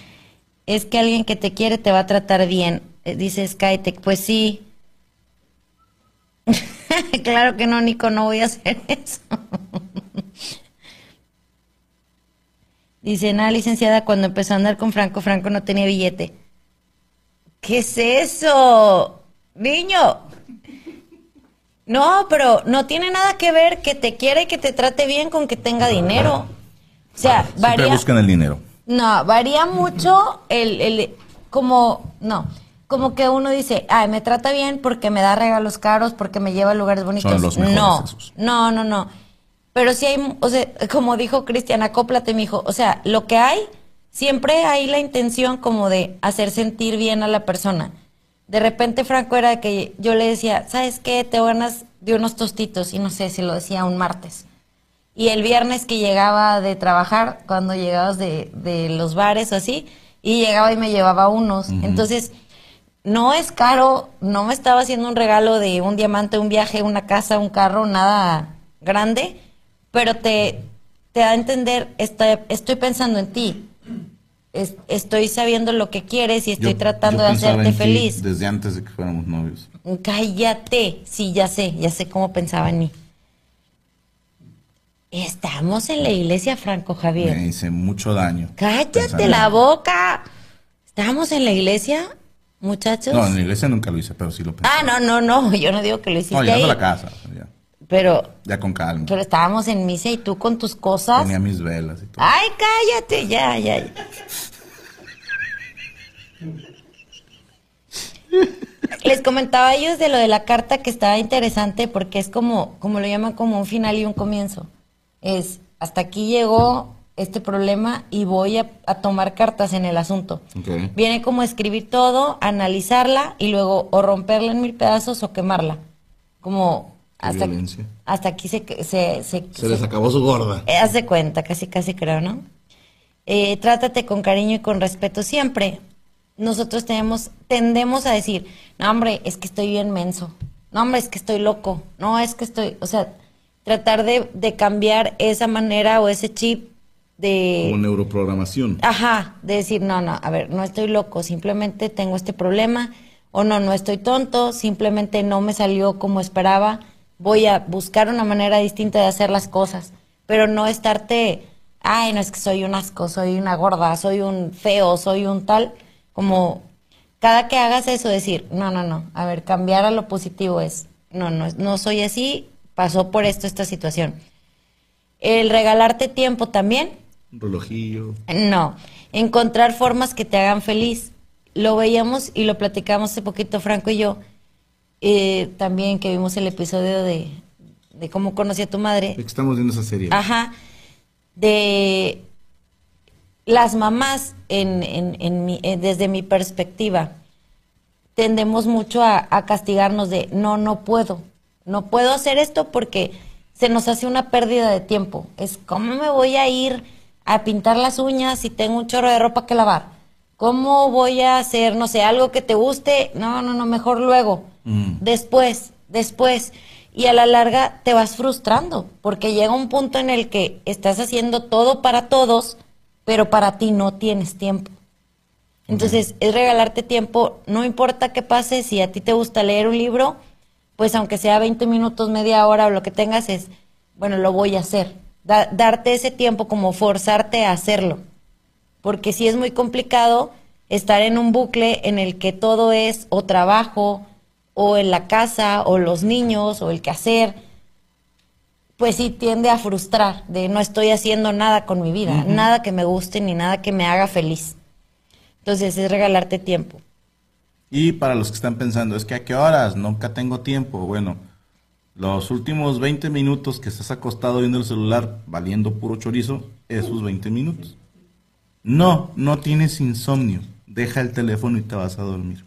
es que alguien que te quiere te va a tratar bien. Eh, Dice Skytech, pues sí. claro que no, Nico, no voy a hacer eso. Dice, nada, licenciada, cuando empezó a andar con Franco, Franco no tenía billete. ¿Qué es eso? Niño. No, pero no tiene nada que ver que te quiera y que te trate bien con que tenga dinero. O sea, Siempre varía. buscan el dinero. No, varía mucho el, el, como, no, como que uno dice, ay, me trata bien porque me da regalos caros, porque me lleva a lugares bonitos. Son los mejores no, esos. no, no, no. Pero sí hay, o sea, como dijo Cristian, acóplate, mijo. O sea, lo que hay, siempre hay la intención como de hacer sentir bien a la persona. De repente Franco era de que yo le decía, ¿sabes qué? Te ganas de unos tostitos, y no sé si lo decía un martes. Y el viernes que llegaba de trabajar, cuando llegabas de, de los bares o así, y llegaba y me llevaba unos. Entonces, no es caro, no me estaba haciendo un regalo de un diamante, un viaje, una casa, un carro, nada grande, pero te, te da a entender, estoy, estoy pensando en ti. es- estoy sabiendo lo que quieres y estoy Yo- tratando yo de hacerte en ti feliz. Desde antes de que fuéramos novios. Cállate. Sí, ya sé, ya sé cómo pensaba en mí. Estamos en la iglesia, Franco Javier. Me hice mucho daño. Cállate Pensando- la boca. ¿Estamos en la iglesia, muchachos? No, en la iglesia nunca lo hice, pero sí lo pensé. Ah, no, no, no. Yo no digo que lo hiciste No, llegando ahí. a la casa. Ya, Pero, ya con calma. pero estábamos en misa y tú con tus cosas. Tenía mis velas y todo. Ay, cállate, ya, ya. ya. Les comentaba a ellos de lo de la carta que estaba interesante porque es como, como lo llaman como un final y un comienzo. Es, hasta aquí llegó este problema y voy a, a tomar cartas en el asunto. Viene como escribir todo, analizarla y luego o romperla en mil pedazos o quemarla. Como hasta, violencia. hasta aquí se, se, se, Se les acabó su gorda. eh, haz de cuenta, casi casi creo, ¿no? Eh, trátate con cariño y con respeto siempre. Nosotros tenemos, tendemos a decir, no hombre, es que estoy bien menso. No hombre, es que estoy loco. No, es que estoy, o sea, tratar de, de cambiar esa manera o ese chip de... Como neuroprogramación. Ajá, de decir, no, no, a ver, no estoy loco, simplemente tengo este problema, o no, no estoy tonto, simplemente no me salió como esperaba, voy a buscar una manera distinta de hacer las cosas, pero no estarte, ay, no es que soy un asco, soy una gorda, soy un feo, soy un tal, como cada que hagas eso decir, no, no, no, a ver, cambiar a lo positivo es, no, no, no soy así, pasó por esto esta situación. El regalarte tiempo también, Un relojillo. no, encontrar formas que te hagan feliz. Lo veíamos y lo platicamos hace poquito Franco y yo, eh, también que vimos el episodio de, de cómo conocí a tu madre. Estamos viendo esa serie. Ajá, de las mamás en, en- en mi- eh, desde mi perspectiva tendemos mucho a, a castigarnos de no, no puedo, no puedo hacer esto porque se nos hace una pérdida de tiempo. Es cómo me voy a ir a pintar las uñas si tengo un chorro de ropa que lavar. ¿Cómo voy a hacer, no sé, algo que te guste? No, no, no, mejor luego. Mm. Después, después. Y a la larga te vas frustrando, porque llega un punto en el que estás haciendo todo para todos, pero para ti no tienes tiempo. Entonces, es regalarte tiempo, no importa qué pase, si a ti te gusta leer un libro, pues aunque sea 20 minutos, media hora o lo que tengas, es, bueno, lo voy a hacer. Da- darte ese tiempo como forzarte a hacerlo. Porque sí es muy complicado estar en un bucle en el que todo es o trabajo, o en la casa, o los niños, o el quehacer. Pues sí tiende a frustrar, de no estoy haciendo nada con mi vida, nada que me guste ni nada que me haga feliz. Entonces es regalarte tiempo. Y para los que están pensando, es que a qué horas, nunca tengo tiempo. Bueno, los últimos 20 minutos que estás acostado viendo el celular valiendo puro chorizo, esos 20 minutos. No, no tienes insomnio. Deja el teléfono y te vas a dormir.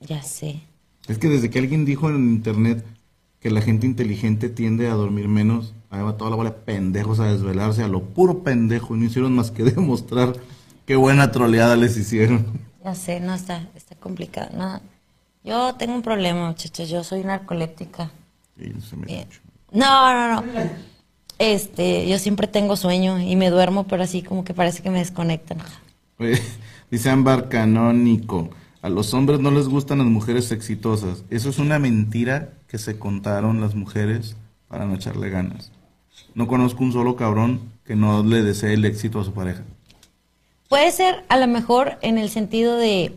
Ya sé. Es que desde que alguien dijo en internet que la gente inteligente tiende a dormir menos, ahí va toda la bola de pendejos a desvelarse a lo puro pendejo y no hicieron más que demostrar qué buena troleada les hicieron. Ya sé, no está, está complicado. No. Yo tengo un problema, muchachos. Yo soy narcoléptica. Y se me Eh, No, no, no. Este, yo siempre tengo sueño y me duermo, pero así como que parece que me desconectan. Dice Ámbar Canónico, a los hombres no les gustan las mujeres exitosas. Eso es una mentira que se contaron las mujeres para no echarle ganas. No conozco un solo cabrón que no le desee el éxito a su pareja. Puede ser a lo mejor en el sentido de,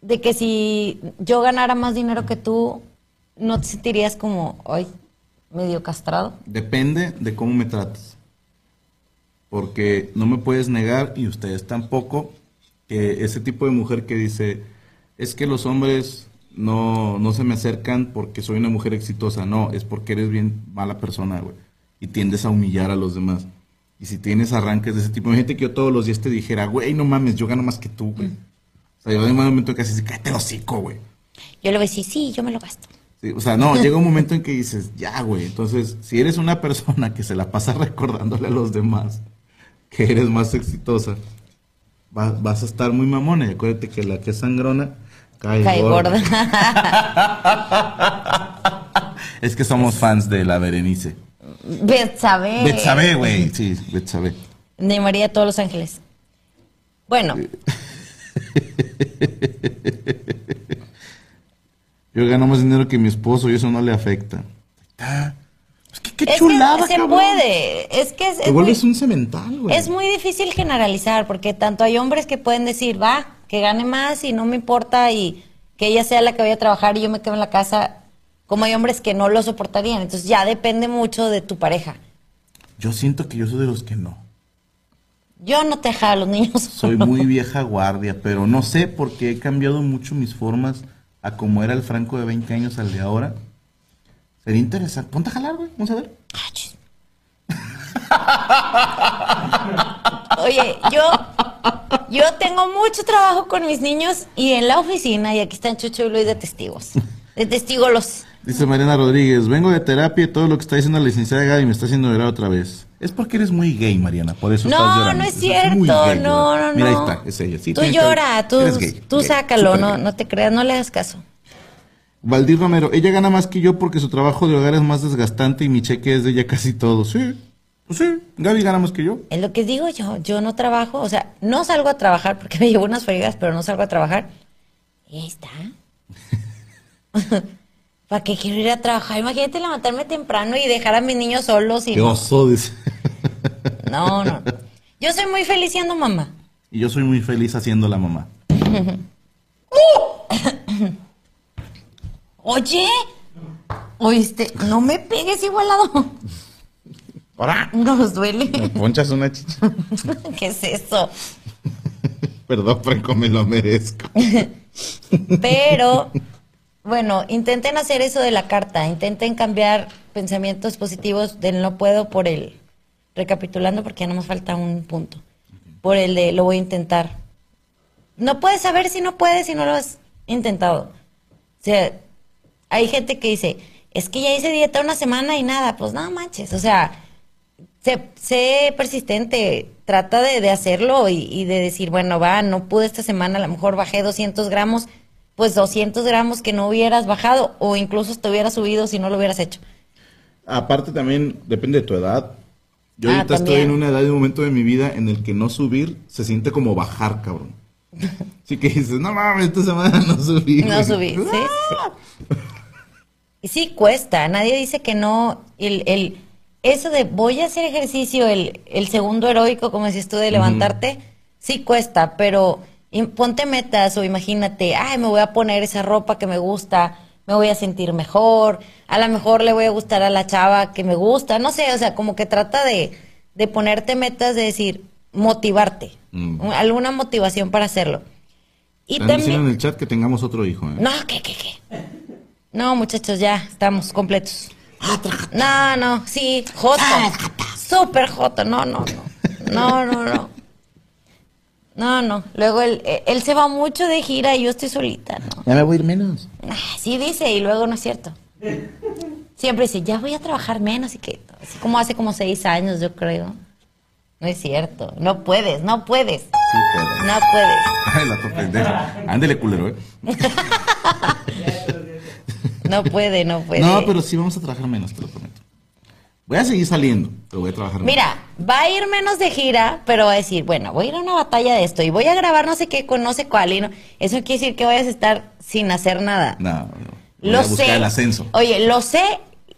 de que si yo ganara más dinero que tú, no te sentirías como, ay, medio castrado. Depende de cómo me trates. Porque no me puedes negar, y ustedes tampoco, que ese tipo de mujer que dice, es que los hombres no, no se me acercan porque soy una mujer exitosa. No, es porque eres bien mala persona, güey. Y tiendes a humillar a los demás. Y si tienes arranques de ese tipo, imagínate que yo todos los días te dijera, güey, no mames, yo gano más que tú, güey. O sea, yo en un momento que así, cállate el hocico, güey. Yo le voy a decir, sí, yo me lo gasto. Sí, o sea, no, llega un momento en que dices, ya, güey. Entonces, si eres una persona que se la pasa recordándole a los demás que eres más exitosa, va- vas a estar muy mamona. Y acuérdate que la que es sangrona cae, Cae gorda. gorda. Es que somos fans de la Berenice. Betsabe. Betsabe, güey. Sí, Betsabe. De María de todos los ángeles. Bueno, Yo gano más dinero que mi esposo y eso no le afecta. Ah, Es que qué es chulada, que se cabrón. puede. Es que es, Te es muy, vuelves un cemental, güey. es muy difícil generalizar porque tanto hay hombres que pueden decir, va, que gane más y no me importa y que ella sea la que vaya a trabajar y yo me quedo en la casa, como hay hombres que no lo soportarían. Entonces ya depende mucho de tu pareja. Yo siento que yo soy de los que no. Yo no te dejaba a los niños. Soy muy vieja guardia, pero no sé porque he cambiado mucho mis formas a como era el Franco de 20 años al de ahora. Sería interesante. Ponte a jalar, güey. Vamos a ver. Ah. Oye, yo, yo tengo mucho trabajo con mis niños y en la oficina, y aquí están Chucho y Luis de testigos. De testigos los. Dice Mariana Rodríguez, vengo de terapia y todo lo que está diciendo la licenciada Gaby me está haciendo llorar otra vez. Es porque eres muy gay, Mariana, por eso estás No, llorando. no es muy cierto, gay, no, ¿verdad? no, Mira, no. ahí está, es ella. Sí, tú llora, tú, gay, tú gay, sácalo, no, gay. no te creas, no le hagas caso. Valdir Romero, ella gana más que yo porque su trabajo de hogar es más desgastante y mi cheque es de ella casi todo. Sí, pues sí, Gaby gana más que yo. Es lo que digo yo, yo no trabajo, o sea, no salgo a trabajar porque me llevo unas fregas, pero no salgo a trabajar. Y ahí está. ¿Para qué quiero ir a trabajar? Imagínate levantarme temprano y dejar a mis niños solos y Qué oso, dice. No, no. Yo soy muy feliz siendo mamá. Y yo soy muy feliz haciendo la mamá. Oye, oíste, no me pegues igualado. ¡Ahora! Nos duele. Me ponchas una chicha. ¿Qué es eso? Perdón, Franco, me lo merezco. Pero, bueno, intenten hacer eso de la carta. Intenten cambiar pensamientos positivos del no puedo por el, recapitulando porque ya no nos falta un punto, por el de lo voy a intentar. No puedes saber si no puedes si no lo has intentado. O sea, hay gente que dice, es que ya hice dieta una semana y nada, pues no manches, o sea, sé, sé persistente, trata de, de hacerlo y, y de decir, bueno, va, no pude esta semana, a lo mejor bajé 200 gramos, pues 200 gramos que no hubieras bajado o incluso te hubieras subido si no lo hubieras hecho. Aparte también depende de tu edad. Yo Ah, ahorita estoy en una edad y un momento de mi vida en el que no subir se siente como bajar, cabrón. Así que dices, no mames, esta semana no subí. No subí, sí. sí. Y sí cuesta, nadie dice que no. El, el, eso de voy a hacer ejercicio, el, el segundo heroico, como decías tú, de levantarte, sí cuesta, pero ponte metas o imagínate, ay, me voy a poner esa ropa que me gusta, me voy a sentir mejor, a lo mejor le voy a gustar a la chava que me gusta, no sé, o sea, como que trata de, de ponerte metas, de decir, motivarte, Mm. alguna motivación para hacerlo. Y diciendo en el chat que tengamos otro hijo. ¿eh? no, ¿qué, qué, qué? No, muchachos, ya estamos completos. No, no, sí, Joto. Súper Joto, no, no, no. No, no, no. No, no. Luego él, eh, él se va mucho de gira y yo estoy solita, ¿no? Ya me voy a ir menos. Ah, Sí dice y luego no es cierto. Siempre dice, ya voy a trabajar menos y que, así como hace como seis años, yo creo. No es cierto. No puedes, no puedes. Sí, puedo. No puedes. Ay, la pendeja. Ándele, culero, ¿eh? No puede, no puede. No, pero sí vamos a trabajar menos, te lo prometo. Voy a seguir saliendo, pero voy a trabajar. Mira, va a ir menos de gira, pero va a decir, bueno, voy a ir a una batalla de esto y voy a grabar no sé qué con no sé cuál. Y no, eso quiere decir que vayas a estar sin hacer nada. No, no. Voy lo a buscar sé. el ascenso. Oye, lo sé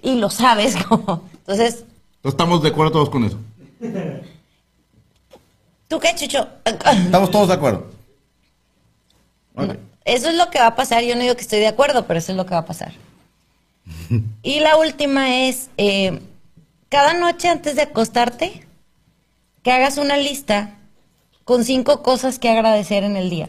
y lo sabes. como. Entonces, Entonces, estamos de acuerdo todos con eso. ¿tú qué, Chucho? Estamos todos de acuerdo. Eso es lo que va a pasar. Yo no digo que estoy de acuerdo, pero eso es lo que va a pasar. Y la última es, eh, cada noche antes de acostarte, que hagas una lista con cinco cosas que agradecer en el día.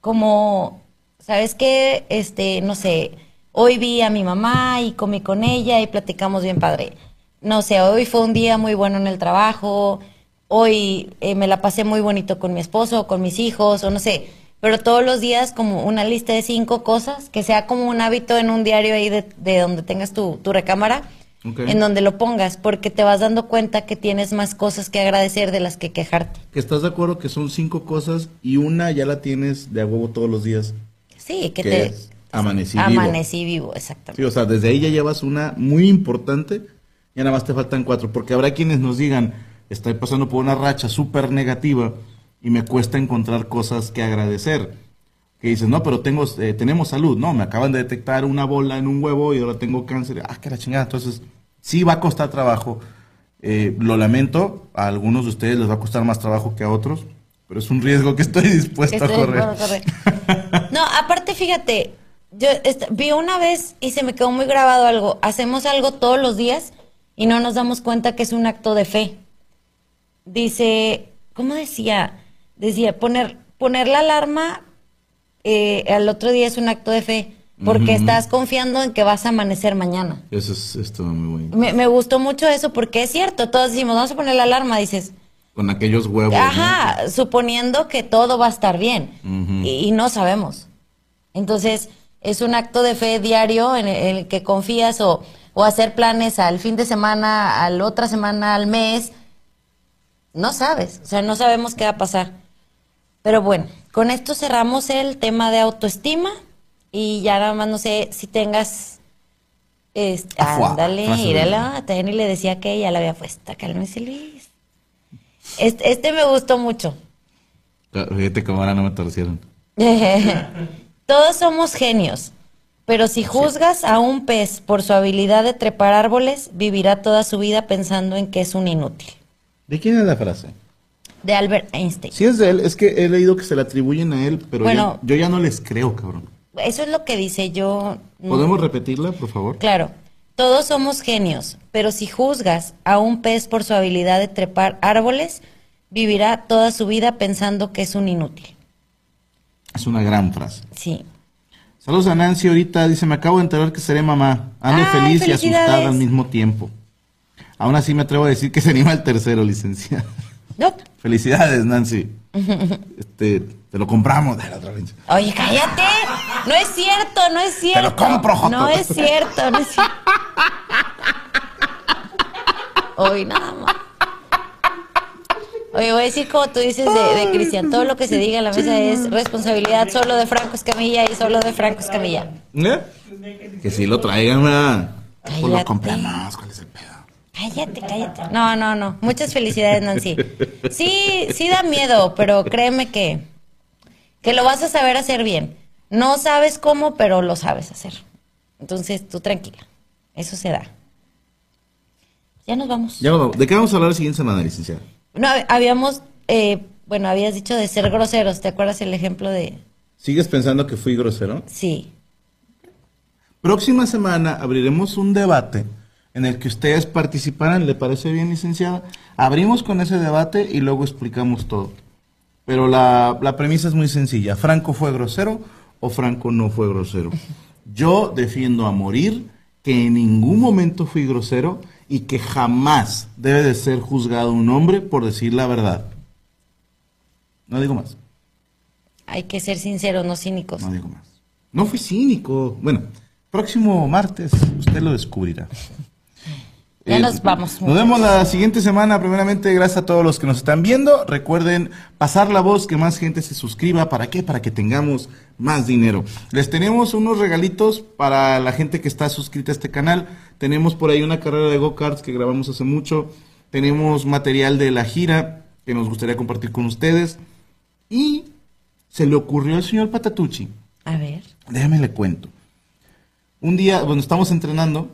Como, ¿sabes qué? Este, no sé, hoy vi a mi mamá y comí con ella y platicamos bien padre. No sé, hoy fue un día muy bueno en el trabajo, hoy eh, me la pasé muy bonito con mi esposo con mis hijos, o no sé, pero todos los días como una lista de cinco cosas, que sea como un hábito en un diario ahí de, de donde tengas tu, tu recámara, En donde lo pongas, porque te vas dando cuenta que tienes más cosas que agradecer de las que quejarte. Que estás de acuerdo que son cinco cosas y una ya la tienes de a huevo todos los días. Sí, que Que te... es amanecí vivo. Amanecí vivo, exactamente. Sí, o sea, desde ahí ya llevas una muy importante. Ya nada más te faltan cuatro. Porque habrá quienes nos digan, estoy pasando por una racha súper negativa y me cuesta encontrar cosas que agradecer. Que dices, no, pero tengo, eh, tenemos salud. No, me acaban de detectar una bola en un huevo y ahora tengo cáncer. Ah, que la chingada. Entonces, sí va a costar trabajo. Eh, lo lamento, a algunos de ustedes les va a costar más trabajo que a otros, pero es un riesgo que estoy dispuesto a correr. No, aparte, fíjate, yo vi una vez y se me quedó muy grabado algo. Hacemos algo todos los días y no nos damos cuenta que es un acto de fe. Dice, ¿cómo decía? Decía, poner, poner la alarma eh, al otro día es un acto de fe. Porque estás confiando en que vas a amanecer mañana. Eso es esto muy bueno. Me, me, gustó mucho eso porque es cierto. Todos decimos, vamos a poner la alarma. Dices, con aquellos huevos. Ajá, suponiendo que todo va a estar bien. y, no sabemos. Entonces, es un acto de fe diario en el, que confías o, o, hacer planes al fin de semana, a la otra semana, al mes. No sabes, o sea, no sabemos qué va a pasar. Pero bueno, con esto cerramos el tema de autoestima. Y ya nada más no sé si tengas. Este, ándale, mírala. También le decía que ella la había puesto. Cálmese, Luis. Este, este me gustó mucho. Fíjate cómo ahora no me torcieron. Todos somos genios, pero si juzgas a un pez por su habilidad de trepar árboles, vivirá toda su vida pensando en que es un inútil. ¿De quién es la frase? De Albert Einstein. Sí es de él, es que he leído que se la atribuyen a él, pero yo, yo ya no les creo, cabrón. Eso es lo que dice yo. ¿Podemos repetirla, por favor? Claro. Todos somos genios, pero si juzgas a un pez por su habilidad de trepar árboles, vivirá toda su vida pensando que es un inútil. Es una gran frase. Sí. Saludos a Nancy ahorita, dice, me acabo de enterar que seré mamá. Ando feliz y asustada al mismo tiempo. Aún así me atrevo a decir que se anima el tercero, licenciada. No. Felicidades, Nancy. este, te lo compramos de la otra vez. Oye, cállate. No es cierto, no es cierto. Te lo compro, Joto. No es cierto, no es cierto. Hoy nada más. Oye, voy a decir como tú dices de, Cristian, todo lo que se diga en la mesa es responsabilidad solo de Franco Escamilla y solo de Franco Escamilla. ¿Eh? Que si lo traigan, ¿verdad? Pues lo compramos, ¿cuál es el? Cállate, cállate. No, no, no. Muchas felicidades, Nancy. Sí, sí da miedo, pero créeme que, que lo vas a saber hacer bien. No sabes cómo, pero lo sabes hacer. Entonces, tú tranquila. Eso se da. Ya nos vamos. Ya vamos. ¿De qué vamos a hablar la siguiente semana, licenciada? No, habíamos, eh, bueno, habías dicho de ser groseros. ¿Te acuerdas el ejemplo de...? ¿Sigues pensando que fui grosero? Sí. Próxima semana abriremos un debate en el que ustedes participarán. ¿Le parece bien, licenciada? Abrimos con ese debate y luego explicamos todo. Pero la, la premisa es muy sencilla. ¿Franco fue grosero o Franco no fue grosero? Yo defiendo a morir que en ningún momento fui grosero y que jamás debe de ser juzgado un hombre por decir la verdad. No digo más. Hay que ser sinceros, no cínicos. No digo más. No fui cínico. Bueno, próximo martes usted lo descubrirá. Ya nos vamos. Nos vemos la siguiente semana. Primeramente, gracias a todos los que nos están viendo. Recuerden pasar la voz, que más gente se suscriba. ¿Para qué? Para que tengamos más dinero. Les tenemos unos regalitos para la gente que está suscrita a este canal. Tenemos por ahí una carrera de go-karts que grabamos hace mucho. Tenemos material de la gira que nos gustaría compartir con ustedes. Y se le ocurrió al señor Patatucci. A ver. Déjame le cuento. Un día, bueno, estamos entrenando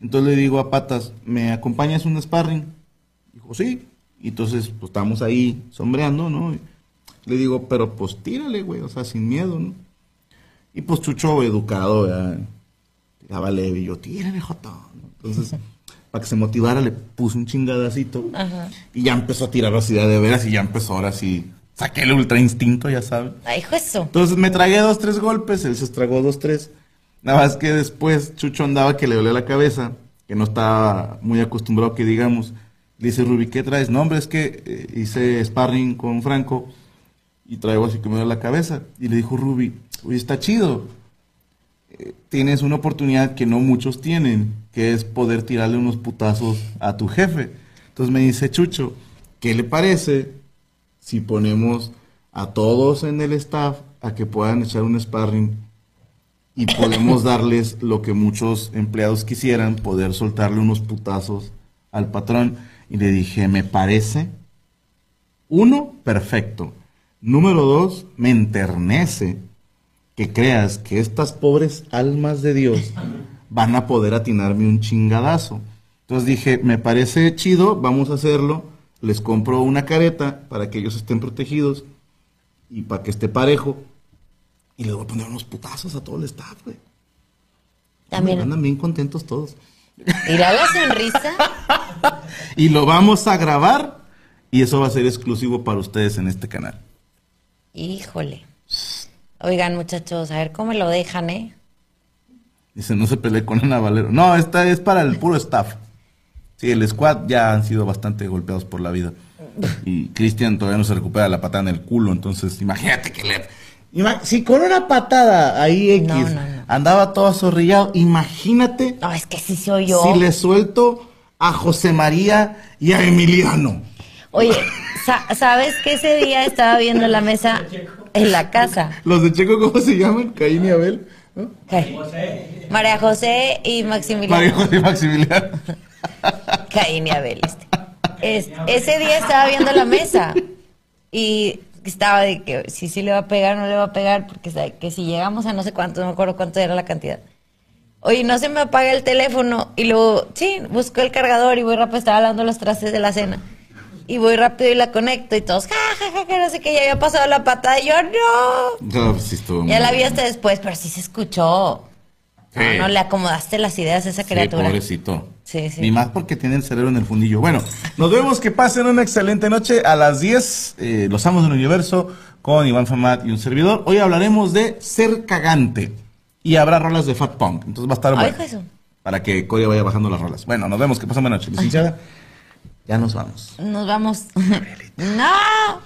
entonces le digo a Patas, ¿me acompañas un sparring? Dijo, sí. Y entonces, pues estamos ahí sombreando, ¿no? le digo, pero pues tírale, güey, o sea, sin miedo, ¿no? Y pues Chucho, educado, ¿verdad? Tiraba leve y yo, tírale, Joto. Entonces, para que se motivara, le puse un chingadacito. Y ya empezó a tirar así de veras y ya empezó ahora sí. Saqué el ultra instinto, ya saben. Ay, eso. Entonces me tragué dos, tres golpes, él se tragó dos, tres. Nada más que después Chucho andaba que le dolía la cabeza, que no estaba muy acostumbrado que digamos. Le dice Ruby, ¿qué traes? No, hombre, es que eh, hice sparring con Franco y traigo así que me duele la cabeza. Y le dijo Ruby, oye, está chido. Eh, tienes una oportunidad que no muchos tienen, que es poder tirarle unos putazos a tu jefe. Entonces me dice Chucho, ¿qué le parece si ponemos a todos en el staff a que puedan echar un sparring y podemos darles lo que muchos empleados quisieran, poder soltarle unos putazos al patrón. Y le dije, me parece, uno, perfecto. Número dos, me enternece que creas que estas pobres almas de Dios van a poder atinarme un chingadazo. Entonces dije, me parece chido, vamos a hacerlo. Les compro una careta para que ellos estén protegidos y para que esté parejo. Y les voy a poner unos putazos a todo el staff, güey. También. Andan bien contentos todos. Mira la sonrisa. Y lo vamos a grabar y eso va a ser exclusivo para ustedes en este canal. Híjole. Oigan, muchachos, a ver cómo lo dejan, ¿eh? Dice, no se pelee con Ana Valero. No, esta es para el puro staff. Sí, el squad ya han sido bastante golpeados por la vida. Y Cristian todavía no se recupera la patada en el culo, entonces imagínate que le... Si con una patada ahí X No, no, no. andaba todo azorrillado, imagínate No, es que sí soy yo. si le suelto a José María y a Emiliano. Oye, sa- ¿sabes que ese día estaba viendo la mesa en la casa? Los de Checo, ¿cómo se llaman? Caín y Abel. ¿Qué? María José y Maximiliano. María José y Maximiliano. Caín y Abel. este. Es- ese día estaba viendo la mesa y estaba de que si sí le va a pegar no le va a pegar, porque sabe que si llegamos a no sé cuánto, no me acuerdo cuánto era la cantidad. Oye, no se me apaga el teléfono y luego, sí, busco el cargador y voy rápido, estaba lavando los trastes de la cena. Y voy rápido y la conecto y todos, ja, ja, ja, que no sé qué, ya había pasado la patada y yo, no. No, pues sí estuvo Ya muy la vi hasta después, pero sí se escuchó. Sí. No, no le acomodaste las ideas a esa Sí, criatura. pobrecito. Sí, sí. Ni más porque tiene el cerebro en el fundillo. Bueno, nos vemos que pasen una excelente noche a las 10. eh, Los Amos del Universo con Iván Famat y un servidor. Hoy hablaremos de ser cagante. Y habrá rolas de Fat Punk. Entonces va a estar bueno. de su- Para que Corea vaya bajando las rolas. Bueno, nos vemos. Que pasen buena noche. Licenciada, ya nos vamos. Nos vamos. no.